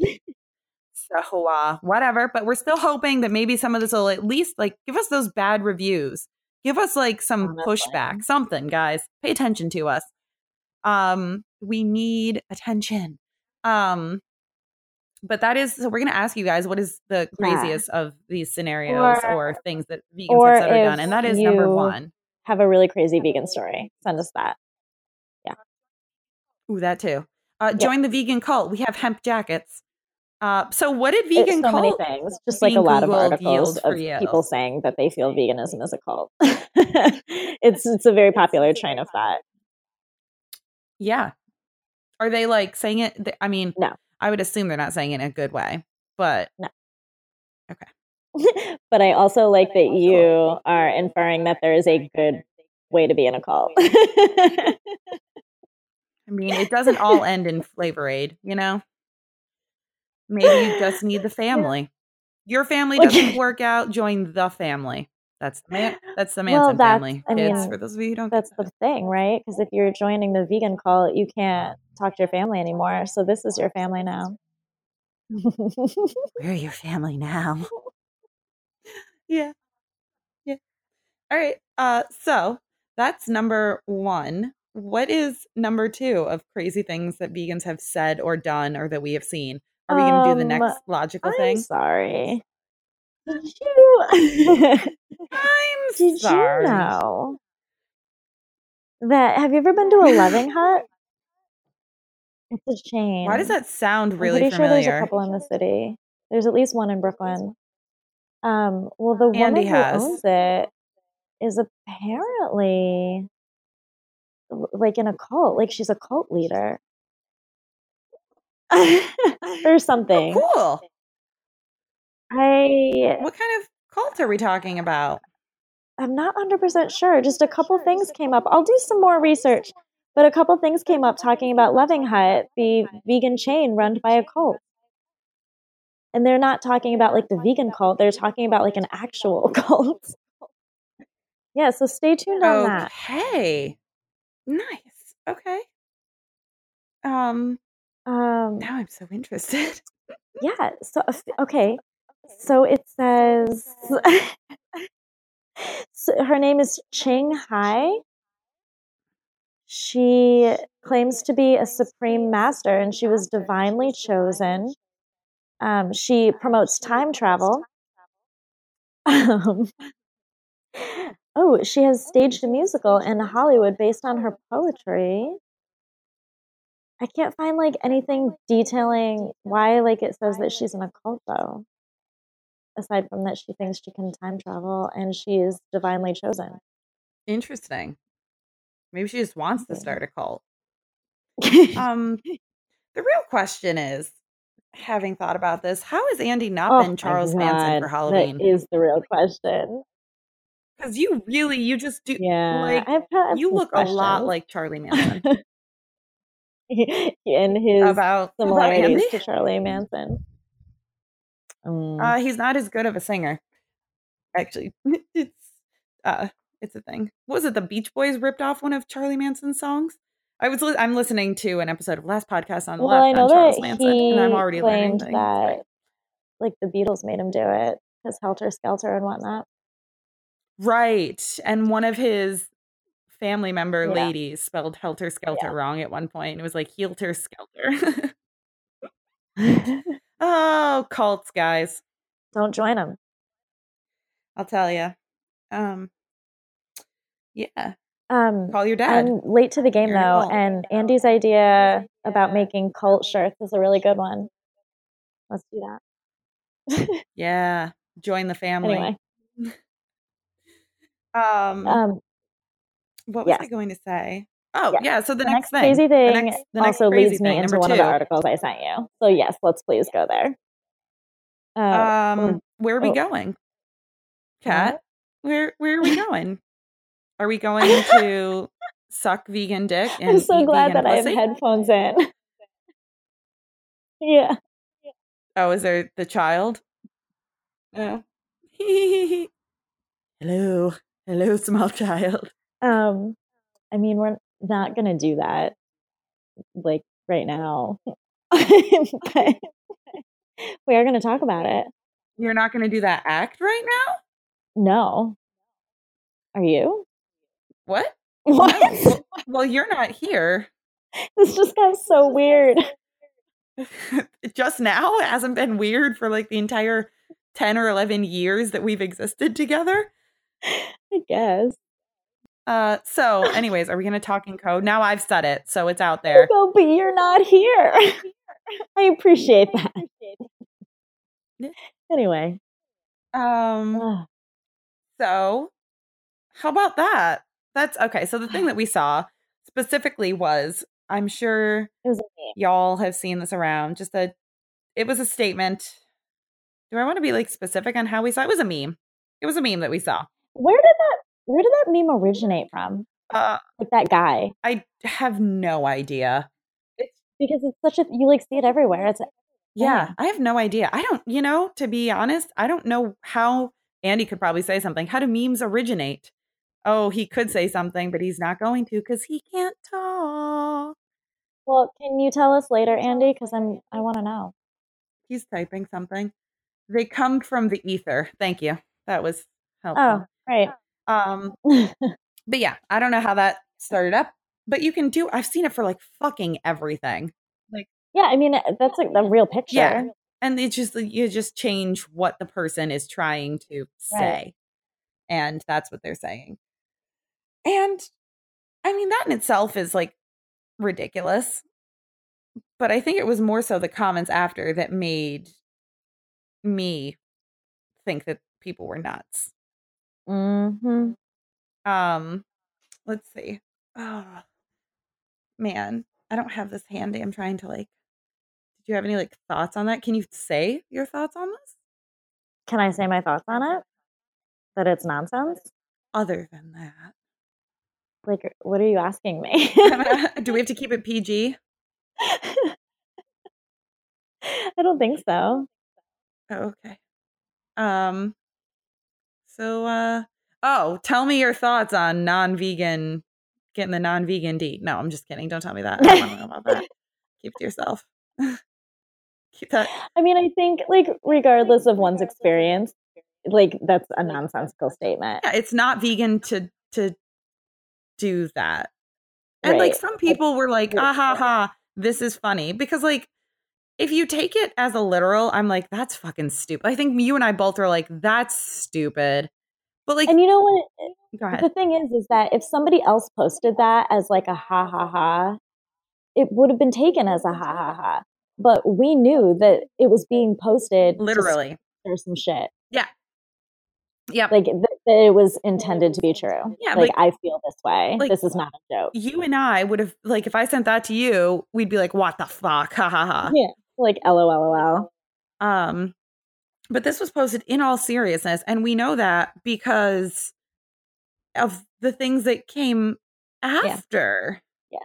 [SPEAKER 2] So, uh, whatever. But we're still hoping that maybe some of this will at least like give us those bad reviews. Give us like some pushback, something, guys. Pay attention to us. Um, we need attention. Um, but that is so we're gonna ask you guys what is the
[SPEAKER 1] Yeah.
[SPEAKER 2] craziest of these scenarios or,
[SPEAKER 1] Or-
[SPEAKER 2] things that vegans have said or done, and that is number one.
[SPEAKER 1] have a really crazy vegan story. Send us that. Yeah.
[SPEAKER 2] Ooh, that too. Uh,
[SPEAKER 1] Yep.
[SPEAKER 2] join the vegan cult. We have hemp jackets. Uh, so what did
[SPEAKER 1] It's
[SPEAKER 2] vegan
[SPEAKER 1] so many things. Just like a lot of articles of people saying that they feel veganism is a cult. (laughs) it's it's a very popular train of thought.
[SPEAKER 2] Yeah. Are they like saying it? I mean,
[SPEAKER 1] No.
[SPEAKER 2] I would assume they're not saying it in a good way, but Okay. (laughs)
[SPEAKER 1] but I also like that you are inferring that there is a good way to be in a cult.
[SPEAKER 2] I mean, it doesn't all end in Flavor Aid, you know? Maybe you just need the family. Your family doesn't (laughs) work out, join the family. That's the man. That's the
[SPEAKER 1] Well,
[SPEAKER 2] Manson
[SPEAKER 1] that's-
[SPEAKER 2] family.
[SPEAKER 1] I
[SPEAKER 2] Kids,
[SPEAKER 1] mean,
[SPEAKER 2] for those of you who don't.
[SPEAKER 1] That's the thing, right? Because if you're joining the vegan cult, you can't talk to your family anymore. So this is your family now.
[SPEAKER 2] We're your family now. (laughs) yeah. Yeah. All right. Uh so that's number 1. What is number 2 of crazy things that vegans have said or done or that we have seen? Are we going to do the
[SPEAKER 1] Um,
[SPEAKER 2] next logical
[SPEAKER 1] I'm
[SPEAKER 2] thing?
[SPEAKER 1] sorry. Did (laughs) you? (laughs)
[SPEAKER 2] I'm
[SPEAKER 1] Did
[SPEAKER 2] sorry.
[SPEAKER 1] you know that? Have you ever been to a Loving (laughs) Hut? It's a chain.
[SPEAKER 2] Why does that sound
[SPEAKER 1] I'm
[SPEAKER 2] really
[SPEAKER 1] pretty sure there's a couple in the city. There's at least one in Brooklyn. Um, well, the woman
[SPEAKER 2] Andy
[SPEAKER 1] who owns it is apparently like in a cult. Like she's a cult leader or something.
[SPEAKER 2] Oh, cool.
[SPEAKER 1] I
[SPEAKER 2] What kind of cult are we talking about?
[SPEAKER 1] I'm not 100% sure. Just a couple things came up. I'll do some more research But a couple things came up talking about Loving Hut, the vegan chain run by a cult. And they're not talking about like the vegan cult, they're talking about like an actual (laughs) cult. yeah, so stay tuned on that.
[SPEAKER 2] Hey. Nice. Okay. Um,
[SPEAKER 1] Um,
[SPEAKER 2] now I'm so interested. (laughs)
[SPEAKER 1] yeah, so okay. So it says (laughs) so her name is Ching Hai. She claims to be a supreme master and she was divinely chosen. Um, she promotes time travel. (laughs) Um, oh, she has staged a musical in Hollywood based on her poetry. I can't find like anything detailing why like it says that she's an occult though. Aside from that she thinks she can time travel and she is divinely chosen.
[SPEAKER 2] Interesting. Maybe she just wants to start a cult. (laughs) Um, the real question is, having thought about this, how has Andy not
[SPEAKER 1] Oh
[SPEAKER 2] been Charles Manson for Halloween?
[SPEAKER 1] That is the real question.
[SPEAKER 2] Because you really, you just do,
[SPEAKER 1] Yeah,
[SPEAKER 2] like,
[SPEAKER 1] I've had
[SPEAKER 2] you look a lot like Charlie Manson. (laughs) (laughs)
[SPEAKER 1] in his
[SPEAKER 2] about, about
[SPEAKER 1] similarities
[SPEAKER 2] Andy?
[SPEAKER 1] to Charlie Manson. Mm.
[SPEAKER 2] Uh, he's not as good of a singer. Actually, (laughs) it's uh, it's a thing. What was it? The Beach Boys ripped off one of Charlie Manson's songs. I was li- I'm listening to an episode of last podcast on the
[SPEAKER 1] well, I
[SPEAKER 2] left
[SPEAKER 1] know
[SPEAKER 2] on Charles
[SPEAKER 1] that
[SPEAKER 2] Manson,
[SPEAKER 1] he
[SPEAKER 2] and I'm already learning
[SPEAKER 1] claimed that like the Beatles made him do it because Helter Skelter and whatnot.
[SPEAKER 2] Right, and one of his family member
[SPEAKER 1] Yeah.
[SPEAKER 2] ladies spelled Helter Skelter
[SPEAKER 1] Yeah.
[SPEAKER 2] wrong at one point. It was like Helter Skelter. (laughs) (laughs) oh, cults, guys!
[SPEAKER 1] Don't join them.
[SPEAKER 2] I'll tell you. Um, yeah,
[SPEAKER 1] Um,
[SPEAKER 2] call your dad.
[SPEAKER 1] I'm late to the game
[SPEAKER 2] You're
[SPEAKER 1] though, and Andy's idea about making cult shirts is a really good one. Let's do that. (laughs)
[SPEAKER 2] yeah, join the family.
[SPEAKER 1] anyway,
[SPEAKER 2] Um,
[SPEAKER 1] um,
[SPEAKER 2] what was
[SPEAKER 1] yes.
[SPEAKER 2] I going to say? Oh,
[SPEAKER 1] Yes.
[SPEAKER 2] yeah. So the,
[SPEAKER 1] the
[SPEAKER 2] next,
[SPEAKER 1] next
[SPEAKER 2] thing,
[SPEAKER 1] crazy
[SPEAKER 2] the
[SPEAKER 1] thing
[SPEAKER 2] next, the next
[SPEAKER 1] also
[SPEAKER 2] crazy
[SPEAKER 1] leads me
[SPEAKER 2] thing,
[SPEAKER 1] into one
[SPEAKER 2] two.
[SPEAKER 1] of the articles I sent you. So yes, let's please go there. Uh,
[SPEAKER 2] Um, where are we
[SPEAKER 1] oh.
[SPEAKER 2] going, Kat? Where where are we (laughs) going? Are we going to suck vegan dick and
[SPEAKER 1] I'm so glad that I have headphones in. (laughs) yeah.
[SPEAKER 2] Oh, is there the child? Oh. (laughs) Hello, hello, small child.
[SPEAKER 1] Um, I mean, we're not gonna do that like right now, (laughs) but we are gonna talk about it.
[SPEAKER 2] You're not going to do that act right now?
[SPEAKER 1] No, are you?
[SPEAKER 2] What? (laughs)
[SPEAKER 1] What?
[SPEAKER 2] No. Well, you're not here.
[SPEAKER 1] this just got so weird. (laughs)
[SPEAKER 2] just now it hasn't been weird for like the entire 10 or 11 years that we've existed together
[SPEAKER 1] I guess.
[SPEAKER 2] Uh so (laughs) anyways are we gonna talk in code? Now i've said it so it's out there
[SPEAKER 1] Go, but you're not here. (laughs) (laughs) I appreciate that. Anyway,
[SPEAKER 2] um so how about that? That's okay so the thing that (sighs) we saw specifically was i'm sure
[SPEAKER 1] was
[SPEAKER 2] y'all have seen this around just a it was a statement. Do i want to be like specific on how we saw it was a meme. It was a meme that we saw.
[SPEAKER 1] Where did that? Where did that meme originate from?
[SPEAKER 2] uh
[SPEAKER 1] Like that guy?
[SPEAKER 2] i have no idea It's
[SPEAKER 1] Because it's such a you like see it everywhere. It's
[SPEAKER 2] Yeah,
[SPEAKER 1] Yeah.
[SPEAKER 2] I have no idea. I don't, you know, to be honest, I don't know how Andy could probably say something. How do memes originate? Oh, he could say something, but he's not going to because he can't talk.
[SPEAKER 1] well. Can you tell us later, Andy? Because I'm I want to know.
[SPEAKER 2] He's typing something. They come from the ether. Thank you. That was helpful.
[SPEAKER 1] Oh,
[SPEAKER 2] helpful.
[SPEAKER 1] right.
[SPEAKER 2] Um, (laughs) but yeah, I don't know how that started up, but you can do. I've seen it for like fucking everything.
[SPEAKER 1] Like, yeah, I mean that's like the real picture.
[SPEAKER 2] Yeah. and it just you just change what the person is trying to say and that's what they're saying and i mean that in itself is like ridiculous but i think it was more so the comments after that made me think that people were nuts
[SPEAKER 1] hmm
[SPEAKER 2] um let's see oh man i don't have this handy i'm trying to like did you have any like thoughts on that can you say your thoughts on this
[SPEAKER 1] Can I say my thoughts on it? That it's nonsense.
[SPEAKER 2] other than that
[SPEAKER 1] Like, what are you asking me? (laughs)
[SPEAKER 2] Do we have to keep it PG? (laughs)
[SPEAKER 1] I don't think so.
[SPEAKER 2] Oh, okay. Um. So, uh, oh, tell me your thoughts on non-vegan, getting the non-vegan D. No, I'm just kidding. Don't tell me that. I don't know about that. (laughs) Keep it to yourself. (laughs) Keep that.
[SPEAKER 1] I mean, I think like regardless of one's experience, like that's a nonsensical statement.
[SPEAKER 2] Yeah, it's not vegan to to do that. And like some people were like, ah ha ha, this is funny. Because like if you take it as a literal, I'm like, that's fucking stupid. I think you and I both are like, that's stupid. But like
[SPEAKER 1] And you know what? The thing is, is that if somebody else posted that as like a ha ha ha, it would have been taken as a ha ha ha. But we knew that it was being posted
[SPEAKER 2] Literally.
[SPEAKER 1] stir some shit.
[SPEAKER 2] Yeah. Yeah.
[SPEAKER 1] Like th- that it was intended to be true.
[SPEAKER 2] Yeah,
[SPEAKER 1] like,
[SPEAKER 2] like-
[SPEAKER 1] I feel this way.
[SPEAKER 2] like-
[SPEAKER 1] this is not a joke.
[SPEAKER 2] You and I would have like if I sent that to you, we'd be like, what the fuck? Ha ha ha.
[SPEAKER 1] Yeah. Like LOLOL.
[SPEAKER 2] Um, but this was posted in all seriousness, and we know that because of the things that came after.
[SPEAKER 1] Yeah.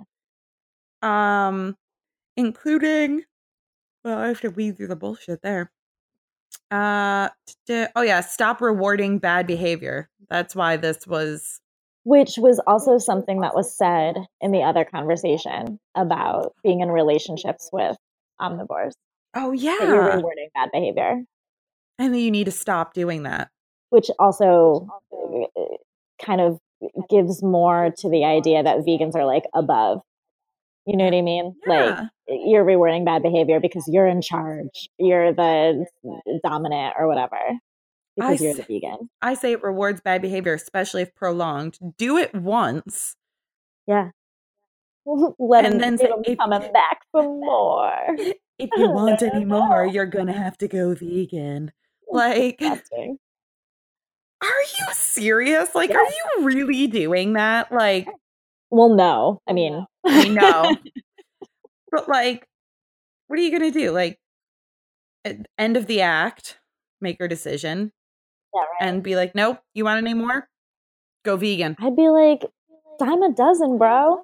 [SPEAKER 2] Um, including, well, I have to weed through the bullshit there. Uh, oh yeah, stop rewarding bad behavior. That's why this was.
[SPEAKER 1] Which was also something that was said in the other conversation about being in relationships with omnivores.
[SPEAKER 2] Oh
[SPEAKER 1] That you're
[SPEAKER 2] yeah,
[SPEAKER 1] rewarding bad behavior.
[SPEAKER 2] and then you need to stop doing that.
[SPEAKER 1] which also uh, kind of gives more to the idea that vegans are like above. You know what I mean? Like you're rewarding bad behavior because you're in charge. You're the dominant or whatever. Because you're the vegan.
[SPEAKER 2] I say it rewards bad behavior, especially if prolonged. Do it once.
[SPEAKER 1] Yeah. (laughs) Let
[SPEAKER 2] And
[SPEAKER 1] him,
[SPEAKER 2] then say,
[SPEAKER 1] him
[SPEAKER 2] if-
[SPEAKER 1] coming back for more. (laughs)
[SPEAKER 2] If you (laughs) want any more, you're gonna have to go vegan. Like, are you serious? Like, are you really doing that? Like,
[SPEAKER 1] Well, no. I mean,
[SPEAKER 2] I know. but like, what are you gonna do? Like, at end of the act, make your decision
[SPEAKER 1] Yeah, right.
[SPEAKER 2] and be like, nope, you want any more? Go vegan.
[SPEAKER 1] I'd be like, dime a dozen, bro.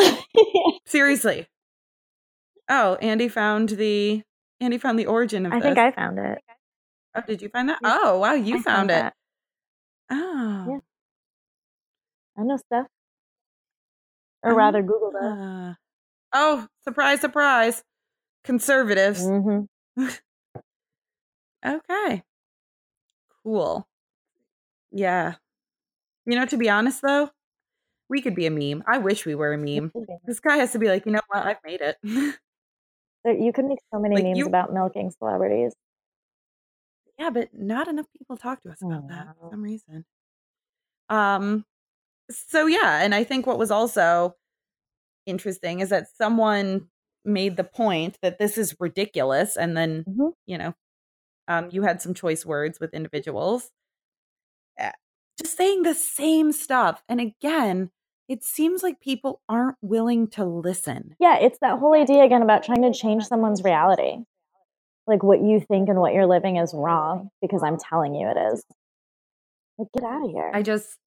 [SPEAKER 1] (laughs)
[SPEAKER 2] Seriously. Oh, Andy found the Andy found the origin of this.
[SPEAKER 1] I
[SPEAKER 2] this.
[SPEAKER 1] think I found it.
[SPEAKER 2] Oh, did you find that?
[SPEAKER 1] Yeah.
[SPEAKER 2] Oh, wow, you
[SPEAKER 1] I
[SPEAKER 2] found, it.
[SPEAKER 1] that.
[SPEAKER 2] Oh.
[SPEAKER 1] Yeah. I know stuff. Or
[SPEAKER 2] Oh,
[SPEAKER 1] rather, Google does.
[SPEAKER 2] Uh, oh, surprise, surprise. Conservatives.
[SPEAKER 1] hmm (laughs)
[SPEAKER 2] Okay. Cool. Yeah. You know, to be honest though, we could be a meme. I wish we were a meme. This guy has to be like, you know what? I've made it. (laughs)
[SPEAKER 1] You can make so many
[SPEAKER 2] Like,
[SPEAKER 1] memes
[SPEAKER 2] you-
[SPEAKER 1] about milking celebrities.
[SPEAKER 2] yeah, but not enough people talk to us about that for
[SPEAKER 1] Oh.
[SPEAKER 2] some reason. Um so yeah, and I think what was also interesting is that someone made the point that this is ridiculous and then
[SPEAKER 1] Mhm.
[SPEAKER 2] you know um you had some choice words with individuals Uh, just saying the same stuff and again it seems like people aren't willing to listen
[SPEAKER 1] Yeah, it's that whole idea again about trying to change someone's reality. Like what you think and what you're living is wrong because I'm telling you it is. Like, get out of here.
[SPEAKER 2] i just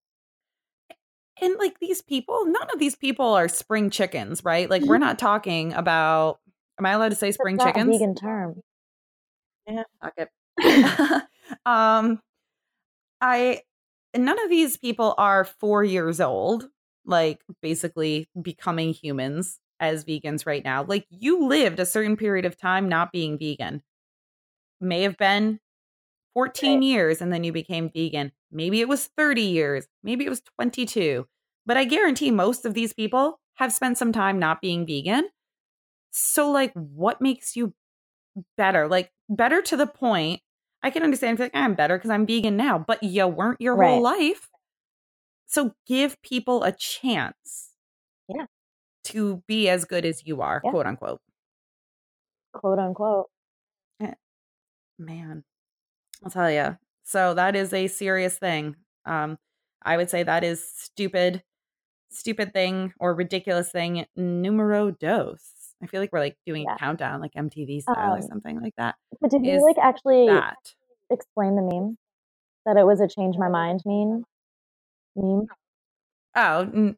[SPEAKER 2] and like these people none of these people are spring chickens right like we're not talking about am i allowed to say
[SPEAKER 1] That's
[SPEAKER 2] spring
[SPEAKER 1] a
[SPEAKER 2] chickens
[SPEAKER 1] vegan term.
[SPEAKER 2] Yeah, fuck it. (laughs) (laughs) um, I none of these people are four years old, like basically becoming humans as vegans right now. Like you lived a certain period of time not being vegan. May have been 14
[SPEAKER 1] Right.
[SPEAKER 2] years and then you became vegan. Maybe it was 30 years. Maybe it was 22. But I guarantee most of these people have spent some time not being vegan. So, like, what makes you better? Like, better to the point. I can understand if like, I'm better because I'm vegan now, but you weren't your
[SPEAKER 1] Right.
[SPEAKER 2] whole life. So, give people a chance.
[SPEAKER 1] Yeah.
[SPEAKER 2] To be as good as you are,
[SPEAKER 1] Yeah.
[SPEAKER 2] quote unquote.
[SPEAKER 1] Quote unquote.
[SPEAKER 2] Man, I'll tell you. So that is a serious thing. Um, I would say that is stupid, stupid thing or ridiculous thing. Numero dos. I feel like we're like doing
[SPEAKER 1] Yeah.
[SPEAKER 2] a countdown, like MTV style or
[SPEAKER 1] Um,
[SPEAKER 2] something like that.
[SPEAKER 1] But did
[SPEAKER 2] Is
[SPEAKER 1] you like actually
[SPEAKER 2] That
[SPEAKER 1] explain the meme? That it was a change my mind meme? Meme?
[SPEAKER 2] oh, n-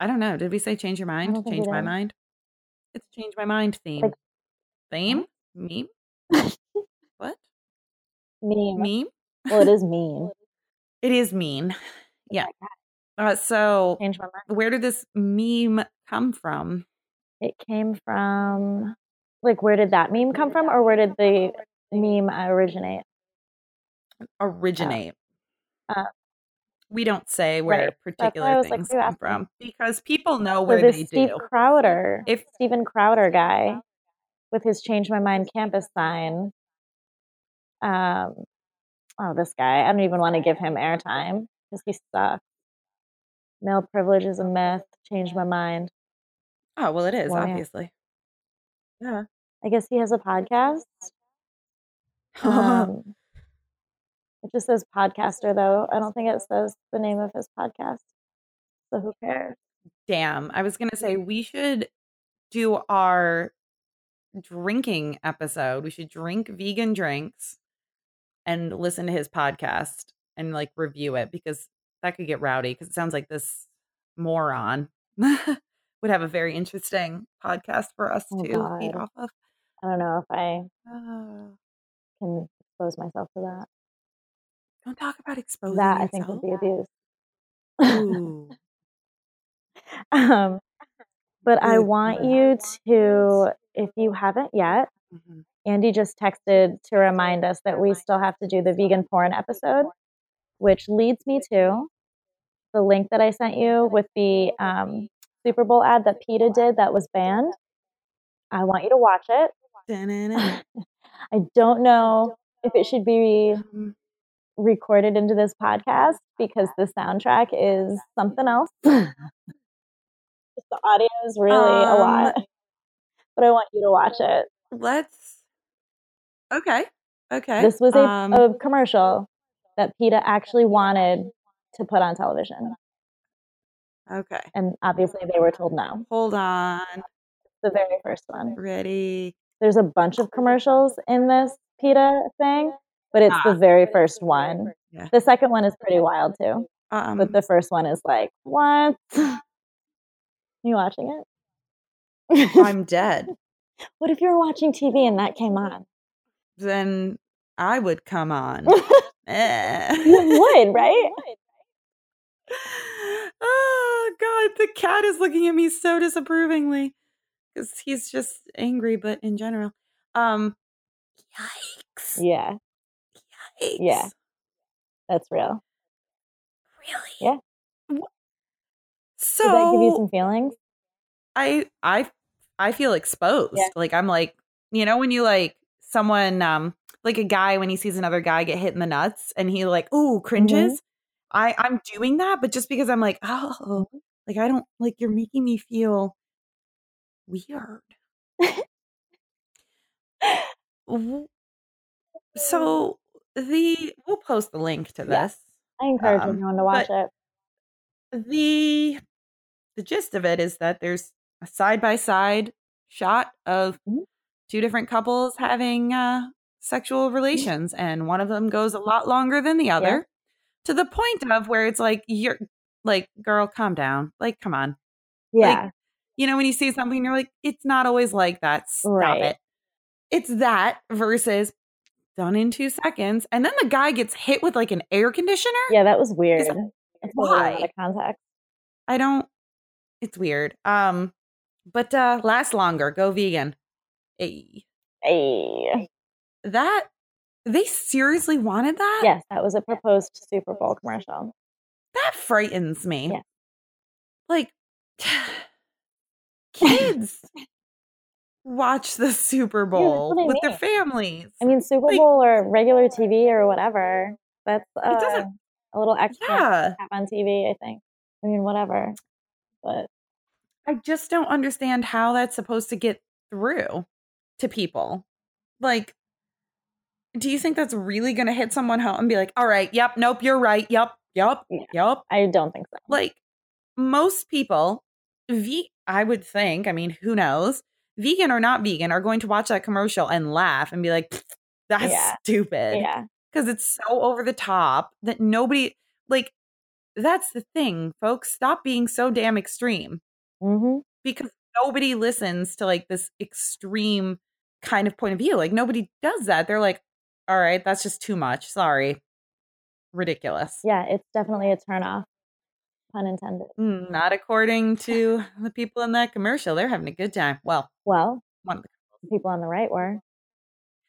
[SPEAKER 2] I don't know. Did we say change your mind?
[SPEAKER 1] don't think we
[SPEAKER 2] Change my
[SPEAKER 1] did.
[SPEAKER 2] mind. It's change my mind theme.
[SPEAKER 1] Like-
[SPEAKER 2] theme? Meme? (laughs) What?
[SPEAKER 1] Meme.
[SPEAKER 2] Meme?
[SPEAKER 1] Well, it is (laughs) mean.
[SPEAKER 2] It is mean. Yeah. Uh, so
[SPEAKER 1] Change my mind.
[SPEAKER 2] where did this meme come from?
[SPEAKER 1] It came from, like, where did that meme come from, or where did the meme originate?
[SPEAKER 2] Originate.
[SPEAKER 1] Uh,
[SPEAKER 2] we don't say where
[SPEAKER 1] right. That's why I
[SPEAKER 2] particular
[SPEAKER 1] was like,
[SPEAKER 2] things come from because people know where
[SPEAKER 1] this
[SPEAKER 2] they
[SPEAKER 1] Steve
[SPEAKER 2] do.
[SPEAKER 1] Crowder,
[SPEAKER 2] If
[SPEAKER 1] Steven Crowder guy, with his "Change My Mind" campus sign. Um, oh, this guy. I don't even want to give him airtime because he sucks. Male privilege is a myth. Change my mind.
[SPEAKER 2] oh well, it is
[SPEAKER 1] Well, yeah.
[SPEAKER 2] obviously. Yeah.
[SPEAKER 1] I guess he has a podcast. (laughs) Um, it just says podcaster though. I don't think it says the name of his podcast. So who cares?
[SPEAKER 2] Damn. I was gonna say we should do our drinking episode. We should drink vegan drinks and listen to his podcast and like review it because that could get rowdy because it sounds like this moron (laughs) would have a very interesting podcast for us
[SPEAKER 1] Oh,
[SPEAKER 2] to feed
[SPEAKER 1] God.
[SPEAKER 2] off of.
[SPEAKER 1] I don't know if I
[SPEAKER 2] Uh,
[SPEAKER 1] can expose myself to that.
[SPEAKER 2] Don't talk about exposing
[SPEAKER 1] that I think would be abuse. (laughs) Um, but I want you to, if you haven't yet,
[SPEAKER 2] Mhm.
[SPEAKER 1] Andy just texted to remind us that we still have to do the vegan porn episode, which leads me to the link that I sent you with the um, Super Bowl ad that PETA did that was banned. I want you to watch it. (laughs) I don't know if it should be
[SPEAKER 2] Um,
[SPEAKER 1] recorded into this podcast because the soundtrack is something else. the audio is really a
[SPEAKER 2] Um,
[SPEAKER 1] lot, but I want you to watch it.
[SPEAKER 2] Let's. Okay. Okay.
[SPEAKER 1] This was a,
[SPEAKER 2] Um,
[SPEAKER 1] a commercial that PETA actually wanted to put on television,
[SPEAKER 2] okay.
[SPEAKER 1] and obviously they were told no.
[SPEAKER 2] Hold on.
[SPEAKER 1] The very first one.
[SPEAKER 2] Ready.
[SPEAKER 1] There's a bunch of commercials in this PETA thing, but it's
[SPEAKER 2] Ah.
[SPEAKER 1] the very first one.
[SPEAKER 2] Yeah.
[SPEAKER 1] The second one is pretty wild too,
[SPEAKER 2] Um,
[SPEAKER 1] but the first one is like, what? (laughs) you watching it?
[SPEAKER 2] I'm dead. (laughs)
[SPEAKER 1] what if you were watching TV and that came on?
[SPEAKER 2] Then I would come on. (laughs)
[SPEAKER 1] you
[SPEAKER 2] Eh.
[SPEAKER 1] would, right?
[SPEAKER 2] oh God, the cat is looking at me so disapprovingly because he's just angry. But in general, um, yikes!
[SPEAKER 1] Yeah,
[SPEAKER 2] Yikes.
[SPEAKER 1] yeah. that's real.
[SPEAKER 2] Really?
[SPEAKER 1] Yeah.
[SPEAKER 2] So
[SPEAKER 1] Did that give you some feelings?
[SPEAKER 2] I I I feel exposed.
[SPEAKER 1] Yeah.
[SPEAKER 2] Like I'm like, you know, when you like someone um like a guy when he sees another guy get hit in the nuts and he like, ooh, cringes. I I'm doing that, but just because I'm like, oh, like I don't like you're making me feel weird. (laughs) So the we'll post the link to
[SPEAKER 1] Yeah.
[SPEAKER 2] this.
[SPEAKER 1] I encourage
[SPEAKER 2] Um,
[SPEAKER 1] everyone to watch it.
[SPEAKER 2] the the gist of it is that there's a side by side shot of
[SPEAKER 1] Mhm.
[SPEAKER 2] two different couples having uh, sexual relations, and one of them goes a lot longer than the other, to the point of where it's like you're like, girl, calm down. Like, come on.
[SPEAKER 1] Yeah,
[SPEAKER 2] You know, when you see something, you're like, it's not always like that. Stop
[SPEAKER 1] Right.
[SPEAKER 2] it. It's that versus done in two seconds, and then the guy gets hit with like an air conditioner.
[SPEAKER 1] yeah, that was weird.
[SPEAKER 2] Is-
[SPEAKER 1] It's totally out
[SPEAKER 2] why?
[SPEAKER 1] context.
[SPEAKER 2] I don't. It's weird. Um, but uh, last longer. Go vegan. Hey,
[SPEAKER 1] Hey.
[SPEAKER 2] that they seriously wanted that.
[SPEAKER 1] Yes, that was a proposed Super Bowl commercial.
[SPEAKER 2] that frightens me.
[SPEAKER 1] Yeah.
[SPEAKER 2] Like (sighs) kids watch the Super Bowl
[SPEAKER 1] I
[SPEAKER 2] with their families.
[SPEAKER 1] I mean, Super
[SPEAKER 2] Like-
[SPEAKER 1] Bowl or regular TV or whatever. That's uh, a little extra to
[SPEAKER 2] yeah,
[SPEAKER 1] have on TV, I think. I mean, whatever. But
[SPEAKER 2] I just don't understand how that's supposed to get through to people. Like, do you think that's really going to hit someone home and be like, all right, yep, nope, you're right, yep, yep,
[SPEAKER 1] Yeah.
[SPEAKER 2] yep?
[SPEAKER 1] I don't think so.
[SPEAKER 2] Like, most people, ve- I would think, I mean, who knows, vegan or not vegan, are going to watch that commercial and laugh and be like, that's
[SPEAKER 1] Yeah.
[SPEAKER 2] stupid.
[SPEAKER 1] Yeah.
[SPEAKER 2] Because it's so over the top that nobody, like, that's the thing, folks. Stop being so damn extreme
[SPEAKER 1] hmm
[SPEAKER 2] because nobody listens to like this extreme kind of point of view. Like nobody does that. They're like, all right, that's just too much. Sorry. Ridiculous.
[SPEAKER 1] Yeah, it's definitely a turnoff. Pun intended.
[SPEAKER 2] Mm, Not according (laughs) to the people in that commercial. They're having a good time. Well,
[SPEAKER 1] Well,
[SPEAKER 2] one of the,
[SPEAKER 1] people on the right were.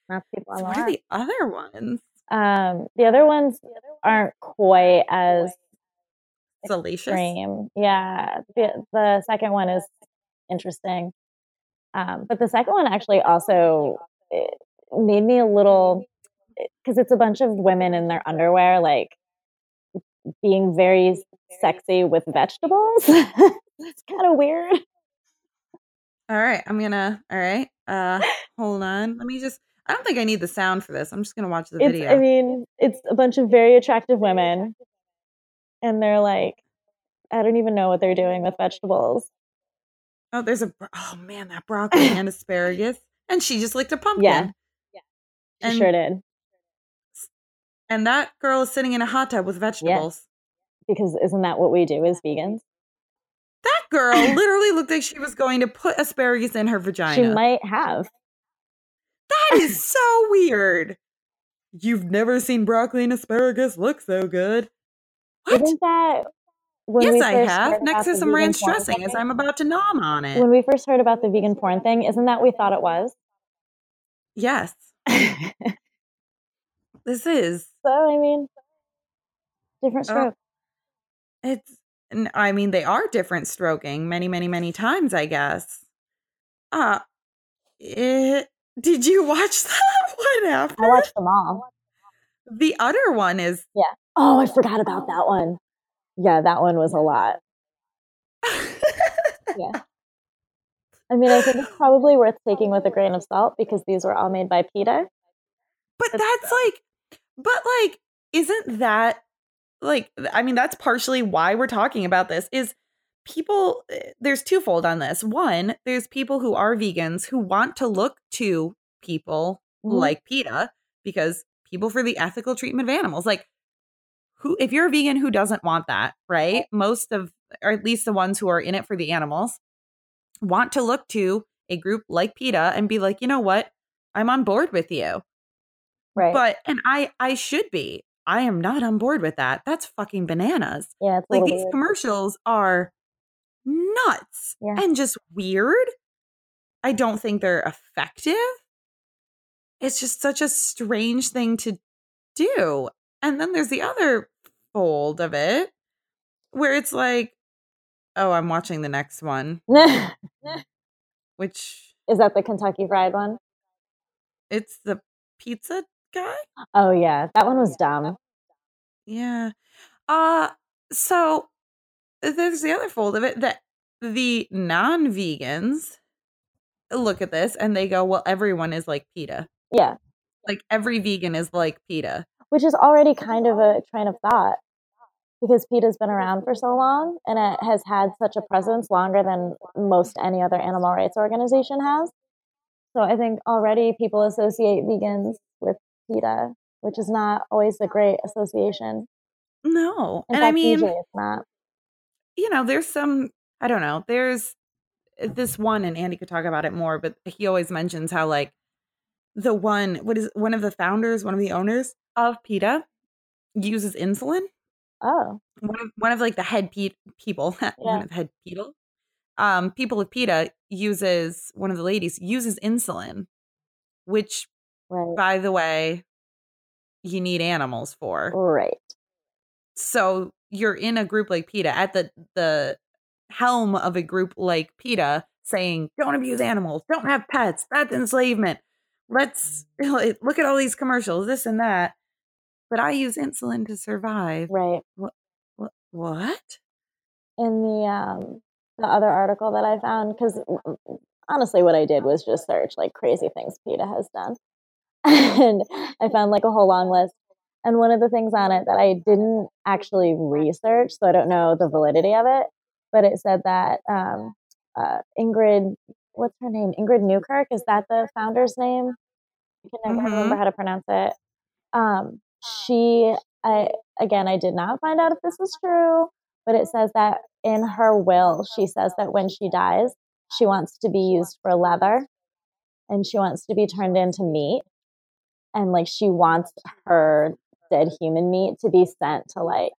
[SPEAKER 1] Not the people on
[SPEAKER 2] so
[SPEAKER 1] the
[SPEAKER 2] what are the other ones?
[SPEAKER 1] Um, the other ones aren't quite as
[SPEAKER 2] Salacious.
[SPEAKER 1] extreme. Yeah, the the second one is interesting, um, but the second one actually also eh, made me a little because it's a bunch of women in their underwear, like being very sexy with (laughs) vegetables. it's kind of weird.
[SPEAKER 2] All right, I'm gonna. All right, uh, hold on. Let me just. I don't think I need the sound for this. I'm just gonna watch the
[SPEAKER 1] It's,
[SPEAKER 2] video.
[SPEAKER 1] I mean, it's a bunch of very attractive women, and they're like, I don't even know what they're doing with vegetables.
[SPEAKER 2] oh, there's a. Oh man, that broccoli (laughs) and asparagus, and she just licked a pumpkin.
[SPEAKER 1] Yeah. She
[SPEAKER 2] And-
[SPEAKER 1] sure did.
[SPEAKER 2] And that girl is sitting in a hot tub with vegetables.
[SPEAKER 1] Because isn't that what we do as vegans?
[SPEAKER 2] That girl (laughs) literally looked like she was going to put asparagus in her vagina.
[SPEAKER 1] She might have.
[SPEAKER 2] That is (laughs) so weird. You've never seen broccoli and asparagus look so good. What?
[SPEAKER 1] Isn't that when
[SPEAKER 2] yes, I have. Next to some ranch dressing as? I'm about to nom on it.
[SPEAKER 1] When we first heard about the vegan porn thing, isn't that what we thought it was?
[SPEAKER 2] yes, (laughs) this is.
[SPEAKER 1] So I mean, different
[SPEAKER 2] Oh. It's. I mean, they are different stroking many, many, many times. I guess. Uh, it, did you watch (laughs) that one after?
[SPEAKER 1] I watched them all.
[SPEAKER 2] The other one is. Yeah.
[SPEAKER 1] Oh, I forgot about that one. Yeah, that one was a lot. Yeah. (laughs) I mean, I think it's probably worth taking with a grain of salt because these were all made by PETA.
[SPEAKER 2] But
[SPEAKER 1] But-
[SPEAKER 2] that's like, but like, isn't that like, I mean, that's partially why we're talking about this is people, eh, there's twofold on this. One, there's people who are vegans who want to look to people
[SPEAKER 1] Mhm.
[SPEAKER 2] like PETA because people for the ethical treatment of animals. Like, who, if you're a vegan who doesn't want that, right? Most of, or at least the ones who are in it for the animals, want to look to a group like PETA and be like, you know what? I'm on board with you.
[SPEAKER 1] Right.
[SPEAKER 2] But and I I should be. I am not on board with that. That's fucking bananas.
[SPEAKER 1] yeah, it's
[SPEAKER 2] Like these
[SPEAKER 1] weird.
[SPEAKER 2] commercials are nuts
[SPEAKER 1] Yeah.
[SPEAKER 2] and just weird. I don't think they're effective. It's just such a strange thing to do. And then there's the other fold of it where it's like, oh, I'm watching the next one, (laughs) which
[SPEAKER 1] Is that the Kentucky Fried one?
[SPEAKER 2] it's the pizza guy.
[SPEAKER 1] Oh yeah, that one was dumb.
[SPEAKER 2] Yeah. Uh so there's the other fold of it that the non-vegans look at this and they go, "Well, everyone is like PETA.
[SPEAKER 1] Yeah,
[SPEAKER 2] Like every vegan is like PETA."
[SPEAKER 1] which is already kind of a train of thought because PETA's been around for so long and it has had such a presence longer than most any other animal rights organization has. So I think already people associate vegans with PETA, which is not always a great association.
[SPEAKER 2] No.
[SPEAKER 1] In
[SPEAKER 2] and
[SPEAKER 1] fact,
[SPEAKER 2] I mean,
[SPEAKER 1] usually it's not.
[SPEAKER 2] you know, there's some I don't know. There's this one and Andy could talk about it more, but he always mentions how like the one what is one of the founders, one of the owners of PETA uses insulin
[SPEAKER 1] Oh,
[SPEAKER 2] one of one of like the head pe- people, (laughs) one of the head people, um, people of PETA uses one of the ladies uses insulin, which,
[SPEAKER 1] right,
[SPEAKER 2] by the way, you need animals for.
[SPEAKER 1] right.
[SPEAKER 2] So you're in a group like PETA at the the helm of a group like PETA saying, "Don't abuse animals, don't have pets, that's enslavement. Let's mm. (laughs) look at all these commercials, this and that." But I use insulin to survive.
[SPEAKER 1] Right.
[SPEAKER 2] What? What?
[SPEAKER 1] in the um the other article that I found because mm, mm, honestly, what I did was just search like crazy things PETA has done, (laughs) and I found like a whole long list. And one of the things on it that I didn't actually research, so I don't know the validity of it, but it said that um, uh, Ingrid, what's her name? Ingrid Newkirk is that the founder's name? I can never
[SPEAKER 2] Mhm.
[SPEAKER 1] remember how to pronounce it. Um, she I again, I did not find out if this is true, but it says that in her will, she says that when she dies, she wants to be used for leather and she wants to be turned into meat. And like she wants her dead human meat to be sent to like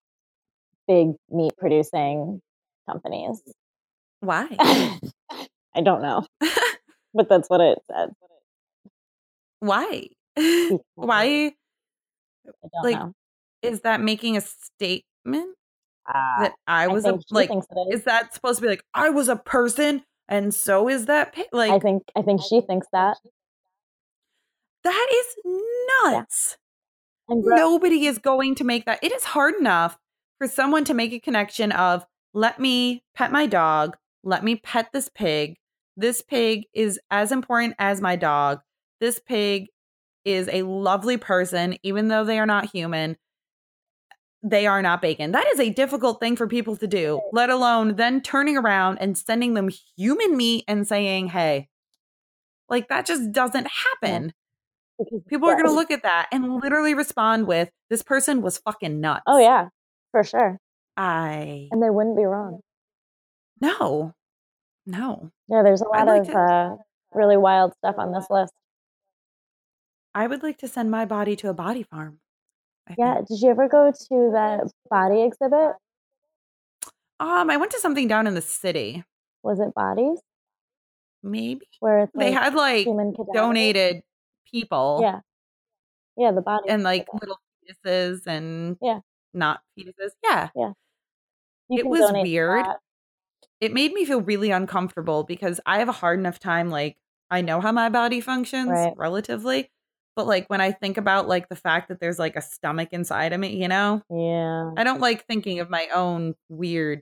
[SPEAKER 1] big meat producing companies.
[SPEAKER 2] Why? (laughs)
[SPEAKER 1] I don't know. (laughs) but that's what it said.
[SPEAKER 2] Why? (laughs) Why? like, know. is that making a statement uh, that I was
[SPEAKER 1] I
[SPEAKER 2] a, like? Is. is. that supposed to be like I was a person and so is that like?
[SPEAKER 1] I think I think she thinks that.
[SPEAKER 2] That is nuts. Yeah. Nobody is going to make that. It is hard enough for someone to make a connection of let me pet my dog, let me pet this pig. This pig is as important as my dog. This pig is a lovely person, even though they are not human. They are not bacon. That is a difficult thing for people to do, let alone then turning around and sending them human meat and saying, hey, like that just doesn't happen. People are going to look at that and literally respond with, this person was fucking nuts.
[SPEAKER 1] Oh, yeah, for sure.
[SPEAKER 2] I.
[SPEAKER 1] And they wouldn't be wrong.
[SPEAKER 2] No, no.
[SPEAKER 1] Yeah, there's a lot like of to... uh, really wild stuff on this list.
[SPEAKER 2] I would like to send my body to a body farm.
[SPEAKER 1] I yeah. Think. Did you ever go to that body exhibit?
[SPEAKER 2] Um, I went to something down in the city.
[SPEAKER 1] Was it bodies?
[SPEAKER 2] Maybe.
[SPEAKER 1] Where it's
[SPEAKER 2] like they had like donated people.
[SPEAKER 1] Yeah. Yeah, the body.
[SPEAKER 2] And like little fetuses and
[SPEAKER 1] yeah,
[SPEAKER 2] not fetuses. Yeah.
[SPEAKER 1] Yeah.
[SPEAKER 2] You it was weird. It made me feel really uncomfortable because I have a hard enough time like I know how my body functions right. relatively, but like when I think about like the fact that there's like a stomach inside of me, you know?
[SPEAKER 1] Yeah.
[SPEAKER 2] I don't like thinking of my own weird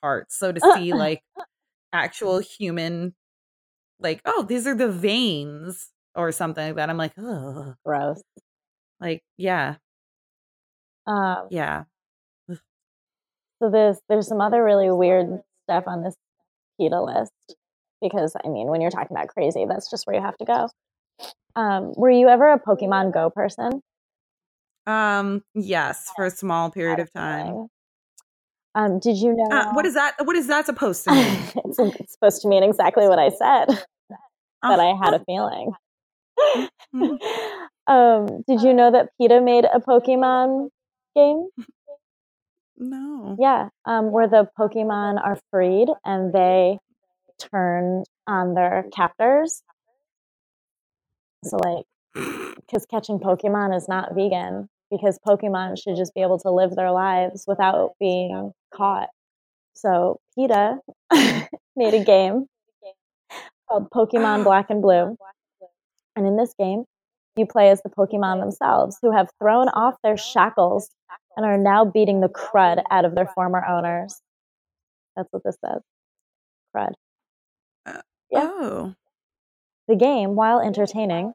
[SPEAKER 2] parts. So to see (laughs) like actual human like, oh, these are the veins or something like that. I'm like, oh
[SPEAKER 1] gross.
[SPEAKER 2] Like, yeah.
[SPEAKER 1] Um
[SPEAKER 2] yeah.
[SPEAKER 1] So there's there's some other really weird stuff on this PETA list because I mean when you're talking about crazy, that's just where you have to go. Um, were you ever a Pokemon Go person?
[SPEAKER 2] Um, yes, for a small period of time.
[SPEAKER 1] Um, did you know
[SPEAKER 2] uh, what is that? What is that supposed to mean? (laughs)
[SPEAKER 1] it's, it's, supposed to mean exactly what I said. that I had a feeling. Mm-hmm. (laughs) um, did you know that PETA made a Pokemon game?
[SPEAKER 2] No.
[SPEAKER 1] Yeah, um, where the Pokemon are freed and they turn on their captors so like, (laughs) because catching Pokemon is not vegan, because Pokemon should just be able to live their lives without being caught. So PETA (laughs) made a game called Pokemon Black and Blue. And in this game, you play as the Pokemon themselves who have thrown off their shackles and are now beating the crud out of their former owners. That's what this says. Crud.
[SPEAKER 2] Uh, yeah. Oh.
[SPEAKER 1] The game, while entertaining,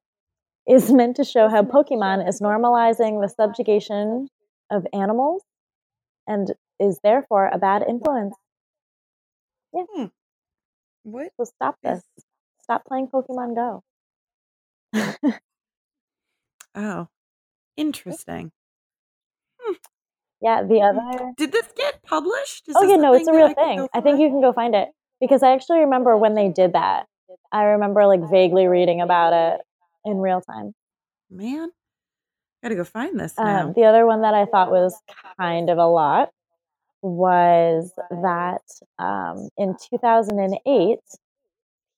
[SPEAKER 1] is (laughs) meant to show how Pokemon is normalizing the subjugation of animals and is therefore a bad influence. Yeah.
[SPEAKER 2] Hmm. What?
[SPEAKER 1] So stop this. Stop playing Pokemon Go. (laughs)
[SPEAKER 2] oh, interesting.
[SPEAKER 1] Hmm. Yeah, the other.
[SPEAKER 2] Did this get published?
[SPEAKER 1] Is oh, yeah, no, it's a real thing. I think you can go find it because I actually remember when they did that. I remember like vaguely reading about it in real time.
[SPEAKER 2] Man, gotta go find this now.
[SPEAKER 1] Um, the other one that I thought was kind of a lot was that um, in 2008,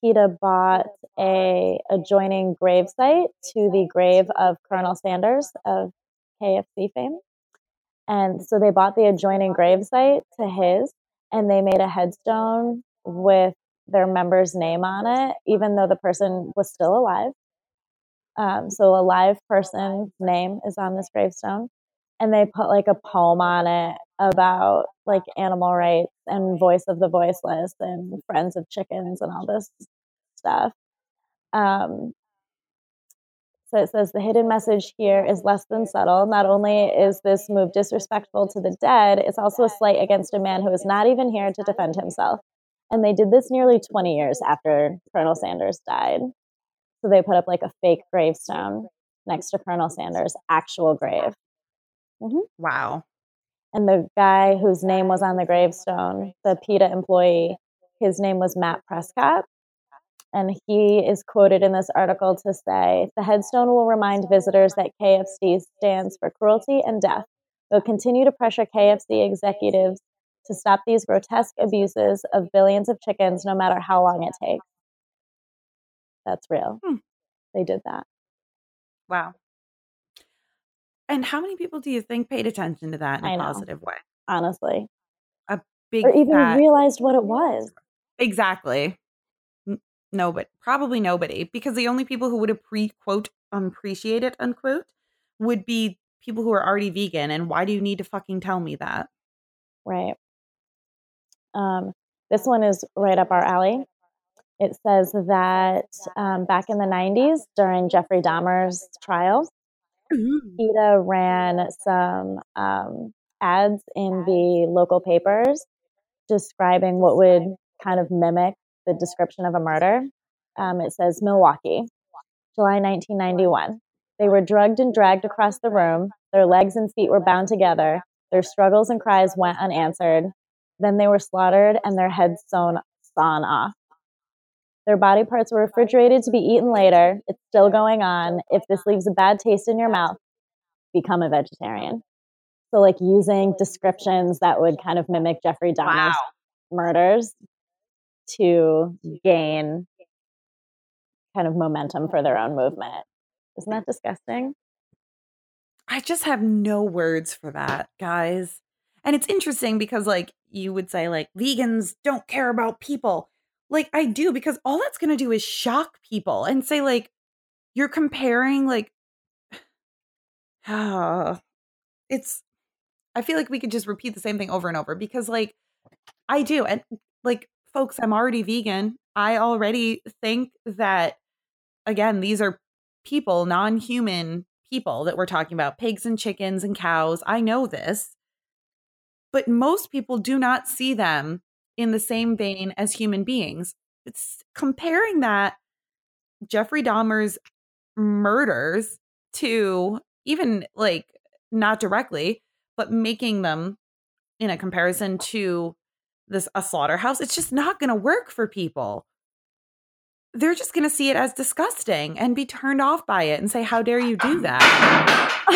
[SPEAKER 1] PETA bought a adjoining gravesite to the grave of Colonel Sanders of KFC fame. And so they bought the adjoining gravesite to his, and they made a headstone with their member's name on it, even though the person was still alive. Um, so a live person's name is on this gravestone, and they put like a poem on it about like animal rights and voice of the voiceless and friends of chickens and all this stuff. Um, so it says the hidden message here is less than subtle. Not only is this move disrespectful to the dead, it's also a slight against a man who is not even here to defend himself. And they did this nearly 20 years after Colonel Sanders died. So they put up like a fake gravestone next to Colonel Sanders' actual grave. Mhm.
[SPEAKER 2] Wow.
[SPEAKER 1] And the guy whose name was on the gravestone, the PETA employee, his name was Matt Prescott. And he is quoted in this article to say the headstone will remind visitors that KFC stands for cruelty and death. We'll continue to pressure KFC executives to stop these grotesque abuses of billions of chickens, no matter how long it takes. That's real.
[SPEAKER 2] Hmm.
[SPEAKER 1] They did that.
[SPEAKER 2] Wow. And how many people do you think paid attention to that in
[SPEAKER 1] I
[SPEAKER 2] a
[SPEAKER 1] know.
[SPEAKER 2] positive way?
[SPEAKER 1] honestly, a
[SPEAKER 2] Big
[SPEAKER 1] or even
[SPEAKER 2] fat-
[SPEAKER 1] realized what it was.
[SPEAKER 2] Exactly. N- Nobody, probably nobody, because the only people who would appre- quote appreciate it unquote would be people who are already vegan. And why do you need to fucking tell me that?
[SPEAKER 1] Right. Um, this one is right up our alley. It says that um, back in the 90s, during Jeffrey Dahmer's trial, PETA ran some um, ads in the local papers describing what would kind of mimic the description of a murder. Um, it says Milwaukee, July 1991. They were drugged and dragged across the room. Their legs and feet were bound together. Their struggles and cries went unanswered. Then they were slaughtered and their heads sewn sawn off. Their body parts were refrigerated to be eaten later. It's still going on. If this leaves a bad taste in your mouth, become a vegetarian. So, like using descriptions that would kind of mimic Jeffrey Dahmer's murders to gain kind of momentum for their own movement. Isn't that disgusting?
[SPEAKER 2] I just have no words for that, guys. And it's interesting because, like, you would say, like, vegans don't care about people. Like, I do because all that's going to do is shock people and say, like, you're comparing, like, uh, (sighs) it's, I feel like we could just repeat the same thing over and over because, like, I do. And, like, folks, I'm already vegan. I already think that, again, these are people, non human people that we're talking about pigs and chickens and cows. I know this. But most people do not see them in the same vein as human beings. It's comparing that Jeffrey Dahmer's murders to even like not directly, but making them in a comparison to this a slaughterhouse, it's just not going to work for people. They're just going to see it as disgusting and be turned off by it and say, "How dare you do that?" (laughs)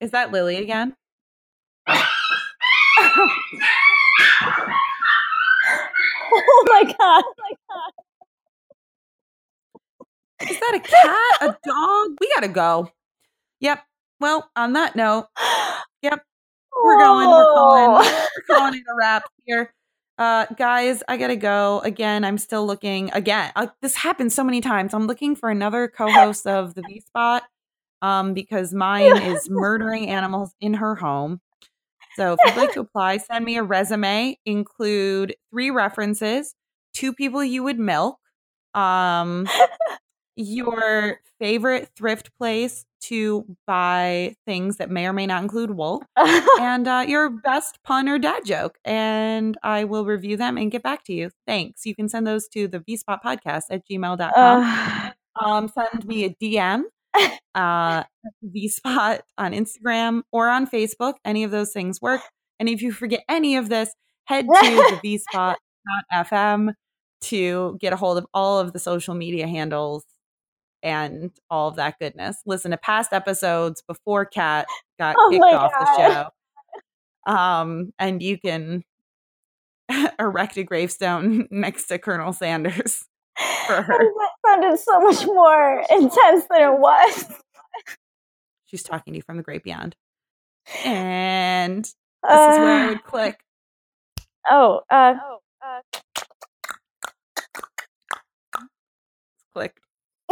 [SPEAKER 2] Is that Lily again? (laughs)
[SPEAKER 1] oh my god!
[SPEAKER 2] Is that a cat? A dog? We gotta go. Yep. Well, on that note, yep, we're going. We're calling. We're calling it a wrap here. Uh, guys, I gotta go. Again, I'm still looking. Again, uh, this happens so many times. I'm looking for another co-host of the V Spot, um, because mine is (laughs) murdering animals in her home. So if you'd like to apply, send me a resume. Include three references, two people you would milk, um, your favorite thrift place to buy things that may or may not include wool, (laughs) and uh, your best pun or dad joke. And I will review them and get back to you. Thanks. You can send those to the vspot podcast at gmail.com.
[SPEAKER 1] Ugh.
[SPEAKER 2] um, send me a DM, (laughs) uh, vspot on Instagram or on Facebook. Any of those things work. And if you forget any of this, head to the (laughs) vspot.fm to get a hold of all of the social media handles and all of that goodness. Listen to past episodes before Kat got
[SPEAKER 1] Oh
[SPEAKER 2] kicked off the show. Um, and you can (laughs) erect a gravestone next to Colonel Sanders for her.
[SPEAKER 1] That sounded so much more intense than it was.
[SPEAKER 2] She's talking to you from the great beyond. And this is where I
[SPEAKER 1] Uh,
[SPEAKER 2] would click.
[SPEAKER 1] oh, uh,
[SPEAKER 2] Clicked. (laughs)